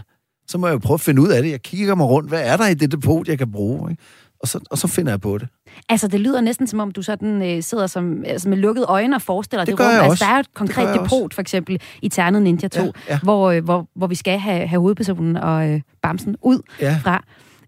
Så må jeg jo prøve at finde ud af det. Jeg kigger mig rundt. Hvad er der i det depot, jeg kan bruge? Ikke? Og, så, og så finder jeg på det. Altså, det lyder næsten som om, du sådan øh, sidder som, altså med lukkede øjne og forestiller Det gør rum. Altså, også. der er et konkret depot, for eksempel, i Ternet Ninja 2, Ja, ja. Hvor, øh, hvor, hvor vi skal have, have hovedpersonen og øh, Bamsen ud Ja. fra.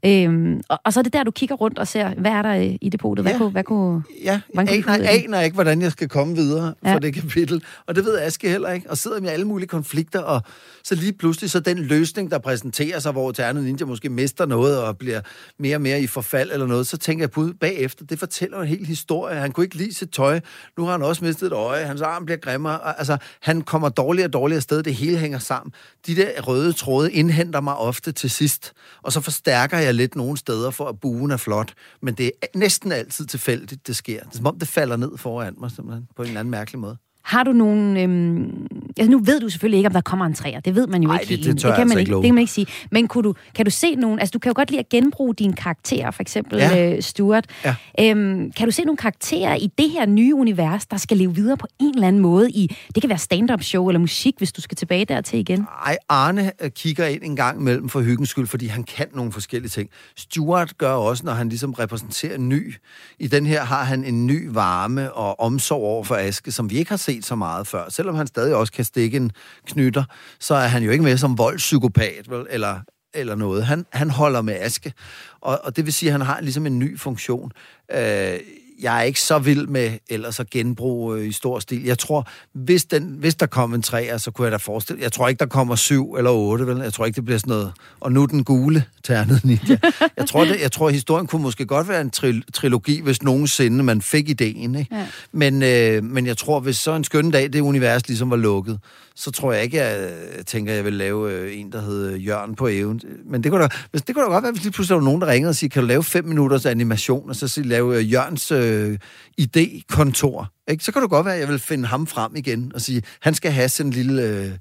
Øhm, og, og så er det der, du kigger rundt og ser, hvad er der øh, i depotet? Hvad, Ja. kunne, hvad kunne... Ja, jeg aner, aner ikke, hvordan jeg skal komme videre ja. Fra det kapitel. Og det ved Aske heller ikke. Og sidder med alle mulige konflikter, og så lige pludselig så den løsning, der præsenterer sig, hvor Ternet Ninja måske mister noget og bliver mere og mere i forfald eller noget, så tænker jeg på bagefter, det fortæller en hel historie. Han kunne ikke lide sit tøj. Nu har han også mistet et øje. Hans arm bliver grimmere. Og, Altså, han kommer dårligere og dårligere sted. Det hele hænger sammen. De der røde tråde indhenter mig ofte til sidst. Og så forstærker jeg lidt nogle steder for, at buen er flot. Men det er næsten altid tilfældigt, det sker. Det er som om, det falder ned foran mig, simpelthen, på en eller anden mærkelig måde. Har du nogen... Øhm, altså nu ved du selvfølgelig ikke, om der kommer en træer. Det ved man jo Ej, ikke det- det jeg kan altså man ikke love. Det kan man ikke sige. Men kunne du, kan du se nogen... Altså, du kan jo godt lide at genbruge dine karakterer, for eksempel Ja. øh, Stuart. Ja. Øhm, kan du se nogle karakterer i det her nye univers, der skal leve videre på en eller anden måde i... Det kan være stand-up show eller musik, hvis du skal tilbage dertil igen. Ej, Arne øh, kigger ind en gang imellem for hyggens skyld, fordi han kan nogle forskellige ting. Stuart gør også, når han ligesom repræsenterer en ny. I den her har han en ny varme og omsorg over for Aske, som vi ikke har set så meget før. Selvom han stadig også kan stikke en knytter, så er han jo ikke med som voldspsykopat, vel? Eller, eller noget. Han, han holder med Aske, og, og det vil sige, at han har ligesom en ny funktion. Øh, jeg er ikke så vild med ellers at genbruge øh, i stor stil. Jeg tror, hvis, den, hvis der kom en træer, så kunne jeg da forestille... Jeg tror ikke, der kommer syv eller otte, vel? Jeg tror ikke, det bliver sådan noget... Og nu den gule ternet ninja. Jeg tror, det, jeg tror historien kunne måske godt være en tri- trilogi, hvis nogensinde man fik ideen, ikke? Ja. Men, øh, men jeg tror, hvis så en skøn dag, det univers ligesom var lukket, så tror jeg ikke, jeg øh, tænker, jeg vil lave øh, en, der hedder Jørgen på even. Men det kunne, da, hvis, det kunne da godt være, hvis lige pludselig der var nogen, der ringede og siger, kan du lave fem minutters animation, og så sige, lave øh, Jørgens øh, idékontor. Ikke? Så kan det godt være, at jeg vil finde ham frem igen og sige, han skal have sådan en lille øh,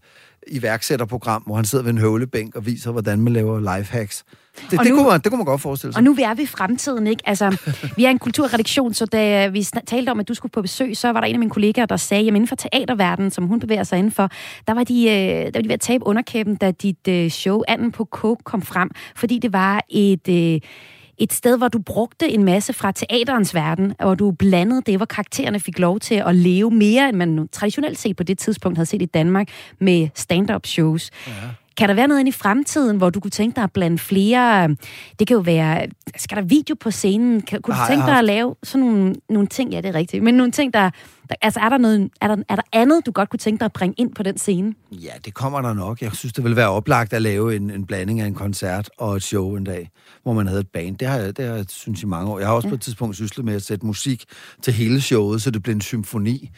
iværksætterprogram, hvor han sidder ved en høvlebænk og viser, hvordan man laver lifehacks. Det, Og det, nu- kunne man, det kunne man godt forestille sig. Og nu er vi i fremtiden, ikke? Altså, vi er en kulturredaktion, så da vi talte om, at du skulle på besøg, så var der en af mine kollegaer, der sagde, at inden for teaterverdenen, som hun bevæger sig indenfor, der var de, øh, der var de ved at tabe underkæben, da dit øh, show Anden på Coke kom frem, fordi det var et... Øh, et sted, hvor du brugte en masse fra teaterens verden, og hvor du blandede det, hvor karaktererne fik lov til at leve mere, end man traditionelt set på det tidspunkt havde set i Danmark, med stand-up shows. Ja. Kan der være noget ind i fremtiden, hvor du kunne tænke dig at blande flere... Det kan jo være... Skal der video på scenen? Kan, kunne Har du tænke dig at lave sådan nogle, nogle ting? Ja, det er rigtigt. Men nogle ting, der... der altså, er der, noget, er, der, er der andet, du godt kunne tænke dig at bringe ind på den scene? Ja, det kommer der nok. Jeg synes, det vil være oplagt at lave en, en blanding af en koncert og et show en dag, hvor man havde et band. Det har jeg, det har jeg synes i mange år. Jeg har også ja. på et tidspunkt syslet med at sætte musik til hele showet, så det blev en symfoni.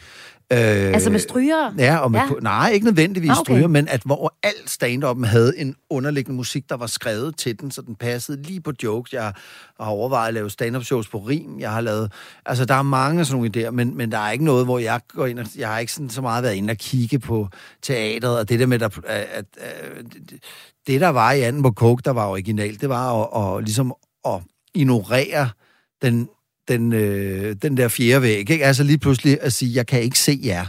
Øh, Altså med stryger? Ja, og med, Ja. nej, ikke nødvendigvis Ah, okay. stryger, men at hvor alt stand-up'en havde en underliggende musik, der var skrevet til den, så den passede lige på jokes. Jeg har overvejet at lave stand-up shows på rim. Jeg har lavet, altså der er mange sådan nogle idéer, men, men der er ikke noget, hvor jeg går ind og, jeg har ikke sådan så meget været inde og kigge på teateret, og det der med, der, at, at, at det der var i anden på Coke, der var originalt, det var at, at ligesom at ignorere den, den, øh, den der fjerde væg, ikke? Altså lige pludselig at sige, jeg kan ikke se jer.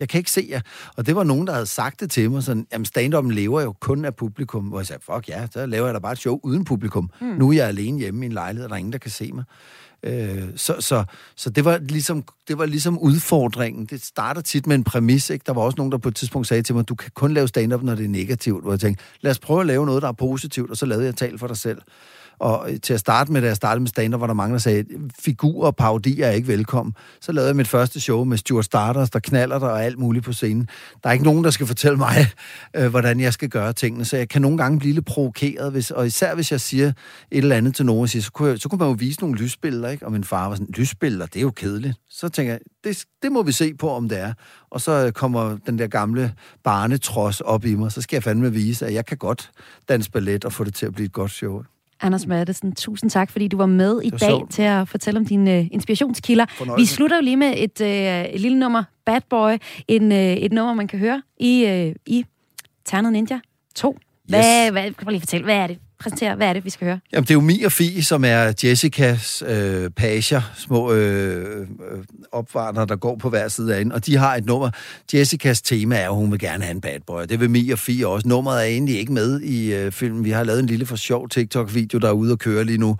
Jeg kan ikke se jer. Og det var nogen, der havde sagt det til mig, sådan, jamen stand lever jo kun af publikum. Hvor jeg sagde, fuck ja, så laver jeg da bare et show uden publikum. Mm. Nu er jeg alene hjemme i en lejlighed, og der er ingen, der kan se mig. Øh, så, så, så det var ligesom, det var ligesom udfordringen. Det starter tit med en præmis, ikke? Der var også nogen, der på et tidspunkt sagde til mig, du kan kun lave stand-up, når det er negativt. Hvor jeg tænkte, lad os prøve at lave noget, der er positivt, og så lavede jeg tal for dig selv. Og til at starte med, da jeg startede med stand var der mange, der sagde, figurer og parodier er ikke velkommen. Så lavede jeg mit første show med Stuart Starters, der knaller der og alt muligt på scenen. Der er ikke nogen, der skal fortælle mig, øh, hvordan jeg skal gøre tingene, så jeg kan nogle gange blive lidt provokeret, hvis, og især hvis jeg siger et eller andet til nogen, og siger, så, kunne jeg, så kunne man jo vise nogle lysbilleder, ikke? og min far var sådan, lysbilleder, det er jo kedeligt. Så tænker jeg, det, det må vi se på, om det er. Og så øh, kommer den der gamle barnetros op i mig, så skal jeg fandme vise, at jeg kan godt danse ballet og få det til at blive et godt show. Anders Mattesen, tusind tak, fordi du var med i var dag sjovt. til at fortælle om dine uh, inspirationskilder. Vi slutter jo lige med et, uh, et lille nummer, Bad Boy, en, uh, et nummer, man kan høre i, uh, i Ternet Ninja 2. Hvad, Yes. hvad, kan du lige fortælle, hvad er det? Præsentere, hvad er det, vi skal høre? Jamen, det er jo Mi og Fie, som er Jessicas øh, pager, små øh, øh opvarter, der går på hver side af hende, og de har et nummer. Jessicas tema er, at hun vil gerne have en bad boy. Det vil Mi og Fie også. Nummeret er egentlig ikke med i øh, filmen. Vi har lavet en lille for sjov TikTok-video, der er ude og køre lige nu.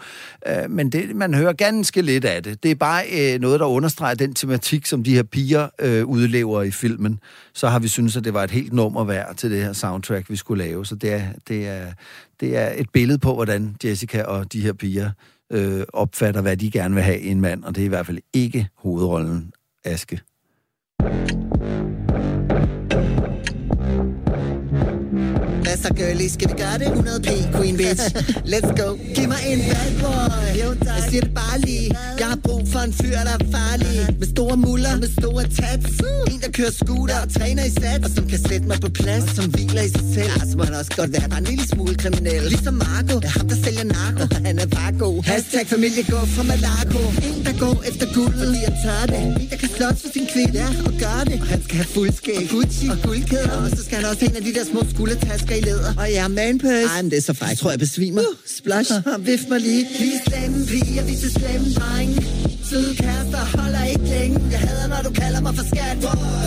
Øh, men det, man hører ganske lidt af det. Det er bare øh, noget, der understreger den tematik, som de her piger øh, udlever i filmen. Så har vi synes at det var et helt nummer værd til det her soundtrack, vi skulle lave. Så det er, det er, det er et billede på, hvordan Jessica og de her piger øh, opfatter, hvad de gerne vil have i en mand, og det er i hvert fald ikke hovedrollen Aske. Hvad så, girlie? Skal vi gøre det? 100p, queen bitch. Let's go. Giv mig en bad boy. Jo, tak. Jeg siger det bare lige. Jeg har brug for en fyr, der er farlig. Med store muller, med store tats. En, der kører scooter og træner i sats. Og som kan sætte mig på plads, som hviler i sig selv. Ja, så må han også godt være bare en lille smule kriminel. Ligesom Marco, er ham, der sælger narko. Og han er bare god. Hashtag familie gå fra Malaco. En, der går efter guld, fordi jeg tør det. En, der kan slås for sin kvinde, ja, og gør det. Og han skal have fuldskæg, og Gucci og guldkæder. Og så skal han også have en af de der små skuldertasker i læder. Og ja, manpurse. Ej, men det er så. Jeg tror, jeg besvimer. Uh, splash. Vift mig lige. Vi er slemme piger, vi er slemme drenge. Søde kærester holder ikke længe. Jeg hader, når du kalder mig for skat.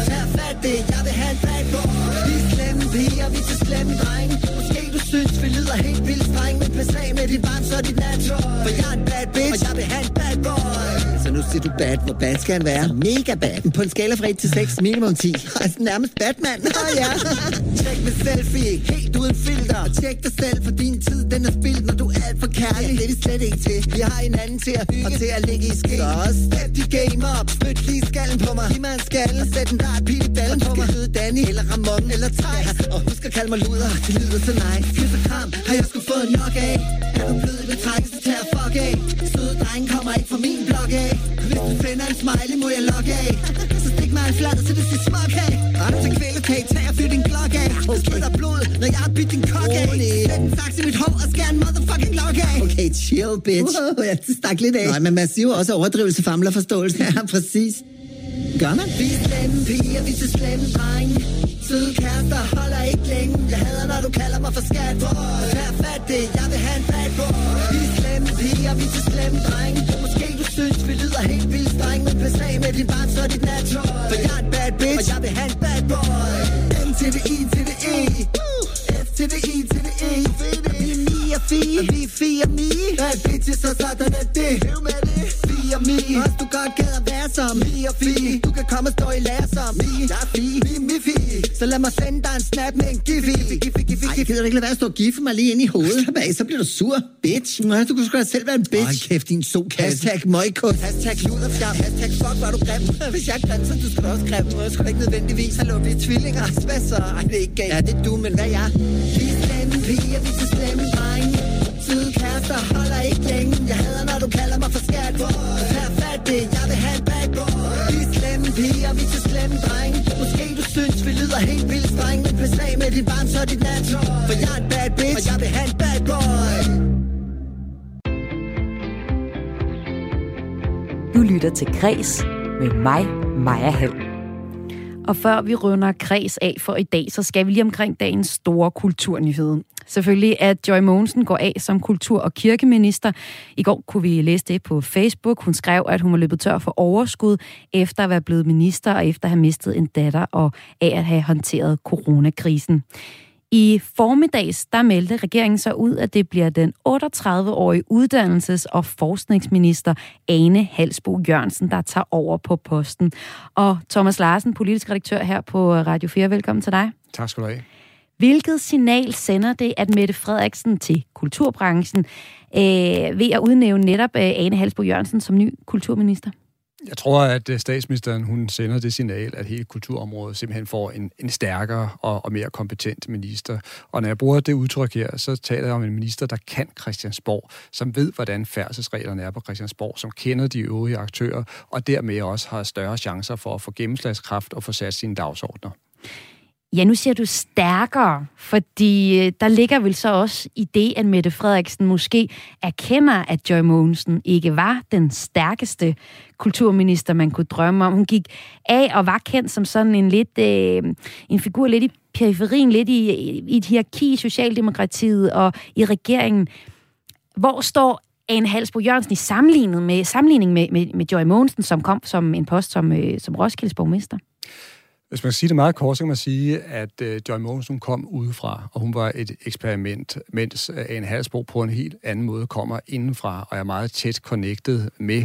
Tag fat det, jeg vil have en bad boy. Vi er slemme piger, vi er slemme drenge. Måske du synes, vi lyder helt vildt streng. Men pas af med dit barn, så er dit natural. For jeg er en bad bitch, og jeg vil have en bad boy. Nu siger du bad. Hvor bad skal han være? Mega bad. På en skala fra 1 til 6, minimum 10. Altså nærmest Batman. Åh ja. Tjek med selfie, helt uden filter. Og tjek dig selv, for din tid den er spildt, når du er alt for kærlig. Det er vi slet ikke til. Vi har hinanden til at hygge og til at ligge i ske. Så step de game up. Spyt lige skallen på mig. Giv mig en skalle og sæt en dart pil i ballen på mig. Hedde Danny eller Ramon eller Thijs. Ja, og husk at kalde mig luder. Det lyder så nice. Kys og kram har jeg sgu fået nok af. Er du blød i betræk, så tag fuck af. Drenge kommer ikke fra min blok af. Hvis du finder en smiley, må jeg logge af. Så stik mig en flad, så det siger smuk af. Og du til kvælerkage, tag og fyr din klok af. Okay. Spytter blod, når jeg har bidt din kok af. Sæt en saks i mit hår og skær en motherfucking lok af. Okay, chill, bitch. Wow, jeg stak lidt af. Nej, men man siger også overdrivelse famler forståelse. Ja, præcis. Gør man? Vi er slemme piger, vi er slemme drenge. Søde kærester holder ikke længe. Jeg hader, når du kalder mig for skat. Tag fat det, jeg vil have en bad boy. Vi er slemme piger, vi er til slemme drenge. Måske du synes, vi lyder helt vildt streng. Men pas af med din barn, så er dit natural. For jeg er en bad bitch, og jeg vil have en bad boy. M til det I til det E. F til det I til det E. Vi er mi og fi, og vi er fi og mi. Bad bitches, så sådan er det. Lev med det. Og mi. Også du godt gad at være som mi og fi. Du kan komme og stå i lære som mi. Jeg er fi. Er mi fi. Så lad mig sende dig en snap med en giffi. Giffi, giffi, giffi. Ej, gider du ikke lade være at stå og giffe mig lige ind i hovedet? Slap af, så bliver du sur, bitch. Nej, du kunne sgu da selv være en bitch. Ej, kæft, din sokasse. Hashtag møgkund. Hashtag luderfjam. Hashtag fuck, var du grim. Hvis jeg er grim, så du skal også grim. Sgu da ikke nødvendigvis. Vi er tvillinger. Hvad så? Ej, det er ikke galt. Ja, det er du, men hvad jeg? Vi er slemme piger, vi er slemme drenge. Søde kærester holder ikke længe. Kalder mig for skat. Tag fat det, jeg vil have en bad boy. Vi er slemme piger, vi er så slemme drenge. Måske du synes, vi lyder helt vildt streng. Men pas af med dit barn, så er dit natural. For jeg er en bad bitch, og jeg vil have en bad boy. Du lytter til Græs med mig, Maja Hall. Og før vi runder kreds af for i dag, så skal vi lige omkring dagens store kulturnyhed. Selvfølgelig, at Joy Mogensen går af som kultur- og kirkeminister. I går kunne vi læse det på Facebook. Hun skrev, at hun var løbet tør for overskud efter at være blevet minister og efter at have mistet en datter og af at have håndteret coronakrisen. I formiddags, der meldte regeringen så ud, at det bliver den 38-årige uddannelses- og forskningsminister Ane Halsbo Jørgensen, der tager over på posten. Og Thomas Larsen, politisk redaktør her på Radio 4, velkommen til dig. Tak skal du have. Hvilket signal sender det, at Mette Frederiksen til kulturbranchen øh, ved at udnævne netop øh, Ane Halsbo Jørgensen som ny kulturminister? Jeg tror, at øh, statsministeren hun sender det signal, at hele kulturområdet simpelthen får en, en stærkere og, og mere kompetent minister. Og når jeg bruger det udtryk her, så taler jeg om en minister, der kan Christiansborg, som ved, hvordan færdselsreglerne er på Christiansborg, som kender de øvrige aktører, og dermed også har større chancer for at få gennemslagskraft og få sat sine dagsordner. Ja, nu siger du stærkere, fordi øh, der ligger vel så også i det, at Mette Frederiksen måske erkender, at Joy Mogensen ikke var den stærkeste kulturminister, man kunne drømme om. Hun gik af og var kendt som sådan en lidt øh, en figur lidt i periferien, lidt i, i et hierarki i Socialdemokratiet og i regeringen. Hvor står Anne Halsbo Jørgensen i sammenligning med, sammenligning med, med, med Joy Mogensen, som kom som en post som, øh, som Roskildes borgmester? Hvis man kan sige det meget kort, så kan man sige, at øh, Joy Mogensen kom udefra, og hun var et eksperiment, mens øh, en Halsbro på en helt anden måde kommer indenfra, og er meget tæt connected med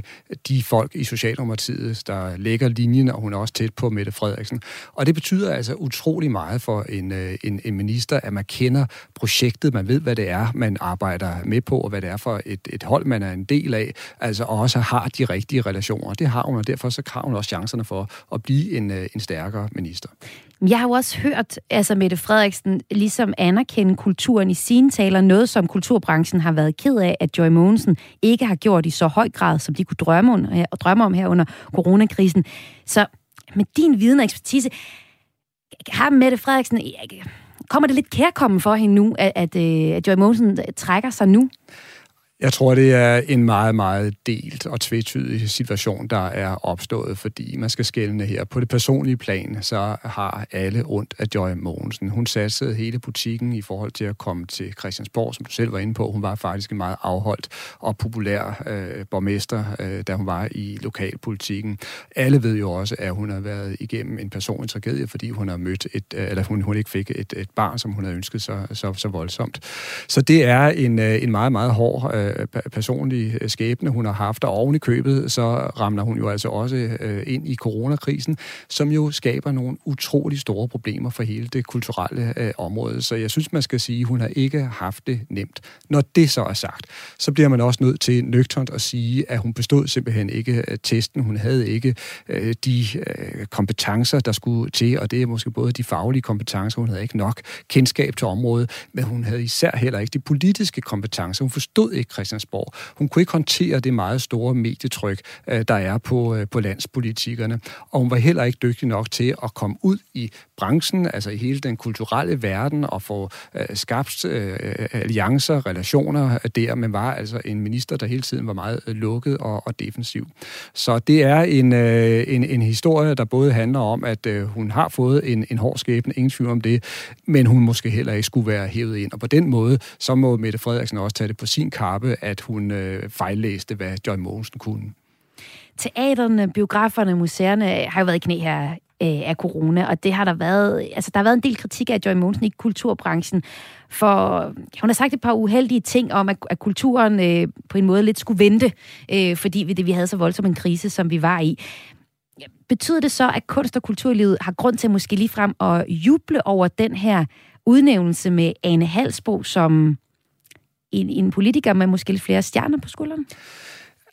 de folk i Socialdemokratiet, der lægger linjen, og hun er også tæt på Mette Frederiksen. Og det betyder altså utrolig meget for en, øh, en, en minister, at man kender projektet, man ved, hvad det er, man arbejder med på, og hvad det er for et, et hold, man er en del af, altså også har de rigtige relationer. Det har hun, og derfor så har hun også chancerne for at blive en, øh, en stærkere minister. Jeg har jo også hørt altså Mette Frederiksen ligesom anerkende kulturen i sine taler, noget som kulturbranchen har været ked af, at Joy Mogensen ikke har gjort i så høj grad, som de kunne drømme, om, øh, drømme om her under coronakrisen. Så med din viden og ekspertise, har Mette Frederiksen, kommer det lidt kærkommen for hende nu, at, at, øh, at Joy Mogensen trækker sig nu? Jeg tror, det er en meget, meget delt og tvetydig situation, der er opstået, fordi man skal skælne her. På det personlige plan, så har alle ondt af Joy Mogensen. Hun satsede hele butikken i forhold til at komme til Christiansborg, som du selv var inde på. Hun var faktisk en meget afholdt og populær øh, borgmester, øh, da hun var i lokalpolitikken. Alle ved jo også, at hun har været igennem en personlig tragedie, fordi hun har mødt et, øh, eller hun, hun ikke fik et, et barn, som hun havde ønsket så, så, så voldsomt. Så det er en, øh, en meget, meget hård øh, øh, personlige øh, skæbne, hun har haft, og oven i købet, så ramler hun jo altså også øh, ind i coronakrisen, som jo skaber nogle utrolig store problemer for hele det kulturelle øh, område. Så jeg synes, man skal sige, at hun har ikke haft det nemt. Når det så er sagt, så bliver man også nødt til nøgternt at sige, at hun bestod simpelthen ikke testen. Hun havde ikke øh, de øh, kompetencer, der skulle til, og det er måske både de faglige kompetencer, hun havde ikke nok kendskab til området, men hun havde især heller ikke de politiske kompetencer. Hun forstod ikke Christiansborg. Hun kunne ikke håndtere det meget store medietryk, øh, der er på, øh, på landspolitikerne. Og hun var heller ikke dygtig nok til at komme ud i branchen, altså i hele den kulturelle verden, og få øh, skabt øh, alliancer, relationer der, men var altså en minister, der hele tiden var meget lukket og, og defensiv. Så det er en, en, en historie, der både handler om, at hun har fået en, en hård skæbne, ingen tvivl om det, men hun måske heller ikke skulle være hævet ind. Og på den måde, så må Mette Frederiksen også tage det på sin kappe, at hun øh, fejllæste, hvad Joy Mogensen kunne. Teaterne, biograferne, museerne har jo været i knæ her øh, af corona, og det har der været, altså der har været en del kritik af Joy Mogensen i kulturbranchen, for hun har sagt et par uheldige ting om, at, at kulturen øh, på en måde lidt skulle vente, øh, fordi vi, det, vi havde så voldsom en krise, som vi var i. Betyder det så, at kunst- og kulturlivet har grund til måske ligefrem at juble over den her udnævnelse med Ane Halsbo som en, en politiker med måske lidt flere stjerner på skulderen?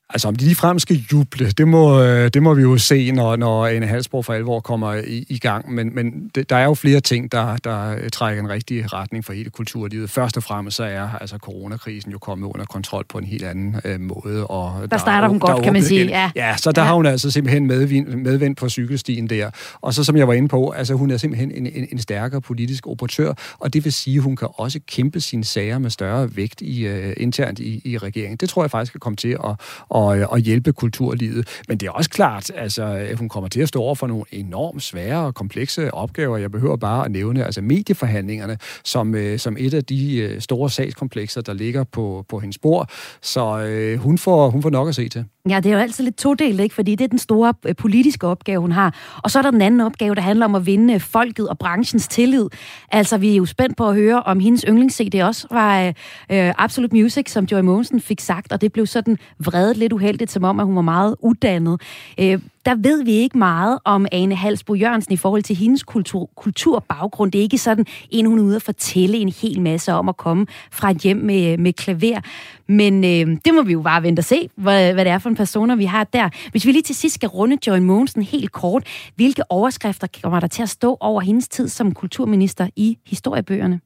Altså, om de ligefrem skal juble, det må, øh, det må vi jo se, når, når Anne Halsborg for alvor kommer i, i gang. Men, men det, der er jo flere ting, der, der trækker en rigtig retning for hele kulturlivet. Først og fremmest så er altså coronakrisen jo kommet under kontrol på en helt anden øh, måde. Og der, der starter hun godt, kan man sige. Ja, ja så der ja. har hun altså simpelthen medvind, medvind på cykelstien der. Og så som jeg var inde på, altså hun er simpelthen en, en, en stærkere politisk operatør, og det vil sige, at hun kan også kæmpe sine sager med større vægt i, uh, internt i, i regeringen. Det tror jeg faktisk kan komme til at og, øh, og hjælpe kulturlivet. Men det er også klart, altså, at hun kommer til at stå over for nogle enormt svære og komplekse opgaver. Jeg behøver bare at nævne altså medieforhandlingerne som, øh, som et af de øh, store sagskomplekser, der ligger på, på hendes bord. Så øh, hun, får, hun får nok at se til. Ja, det er jo altid lidt todelt, ikke? fordi det er den store øh, politiske opgave, hun har. Og så er der den anden opgave, der handler om at vinde øh, folket og branchens tillid. Altså, vi er jo spændt på at høre, om hendes yndlings-CD også var øh, øh, Absolute Music, som Joy Mogensen fik sagt, og det blev sådan vredet lidt uheldigt, som om, at hun var meget uddannet. Øh, der ved vi ikke meget om Ane Halsbo Jørgensen i forhold til hendes kultur, kulturbaggrund. Det er ikke sådan en, hun er ude at fortælle en hel masse om at komme fra et hjem med, øh, med klaver. Men øh, det må vi jo bare vente og se, hvad, hvad det er for en personer, vi har der. Hvis vi lige til sidst skal runde Joy Mogensen helt kort, hvilke overskrifter kommer der til at stå over hendes tid som kulturminister i historiebøgerne?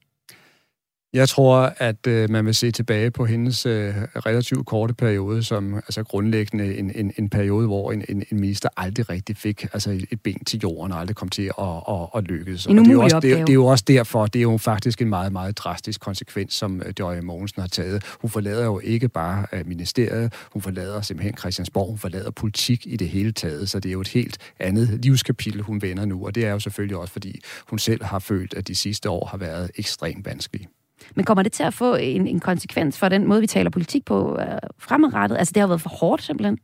Jeg tror, at øh, man vil se tilbage på hendes øh, relativt korte periode som altså grundlæggende en, en, en periode, hvor en, en, en minister aldrig rigtig fik altså et, et ben til jorden og aldrig kom til at, at, at lykkes. En og det er, jo også, det, er- det er jo også derfor, det er jo faktisk en meget, meget drastisk konsekvens, som øh, Døje Mogensen har taget. Hun forlader jo ikke bare øh, ministeriet, hun forlader simpelthen Christiansborg, hun forlader politik i det hele taget, så det er jo et helt andet livskapitel, hun vender nu, og det er jo selvfølgelig også, fordi hun selv har følt, at de sidste år har været ekstremt vanskelige. Men kommer det til at få en, en konsekvens for den måde, vi taler politik på øh, fremadrettet? Altså, det har været for hårdt, simpelthen.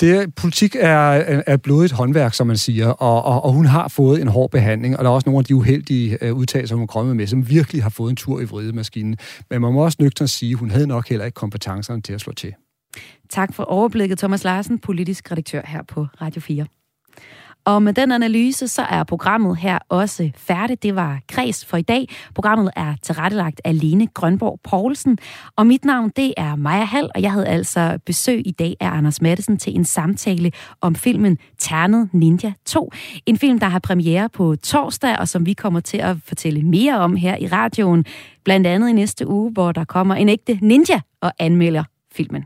Det, politik er, er er blodigt håndværk, som man siger, og, og, og hun har fået en hård behandling, og der er også nogle af de uheldige uh, udtalelser, hun er kommet med, som virkelig har fået en tur i vridemaskinen. Men man må også nøgternt sige, at hun havde nok heller ikke kompetencerne til at slå til. Tak for overblikket, Thomas Larsen, politisk redaktør her på Radio 4. Og med den analyse, så er programmet her også færdigt. Det var Kreds for i dag. Programmet er tilrettelagt af Lene Grønborg Poulsen. Og mit navn, det er Maja Hall, og jeg havde altså besøg i dag af Anders Madsen til en samtale om filmen Ternet Ninja 2. En film, der har premiere på torsdag, og som vi kommer til at fortælle mere om her i radioen. Blandt andet i næste uge, hvor der kommer en ægte ninja og anmelder filmen.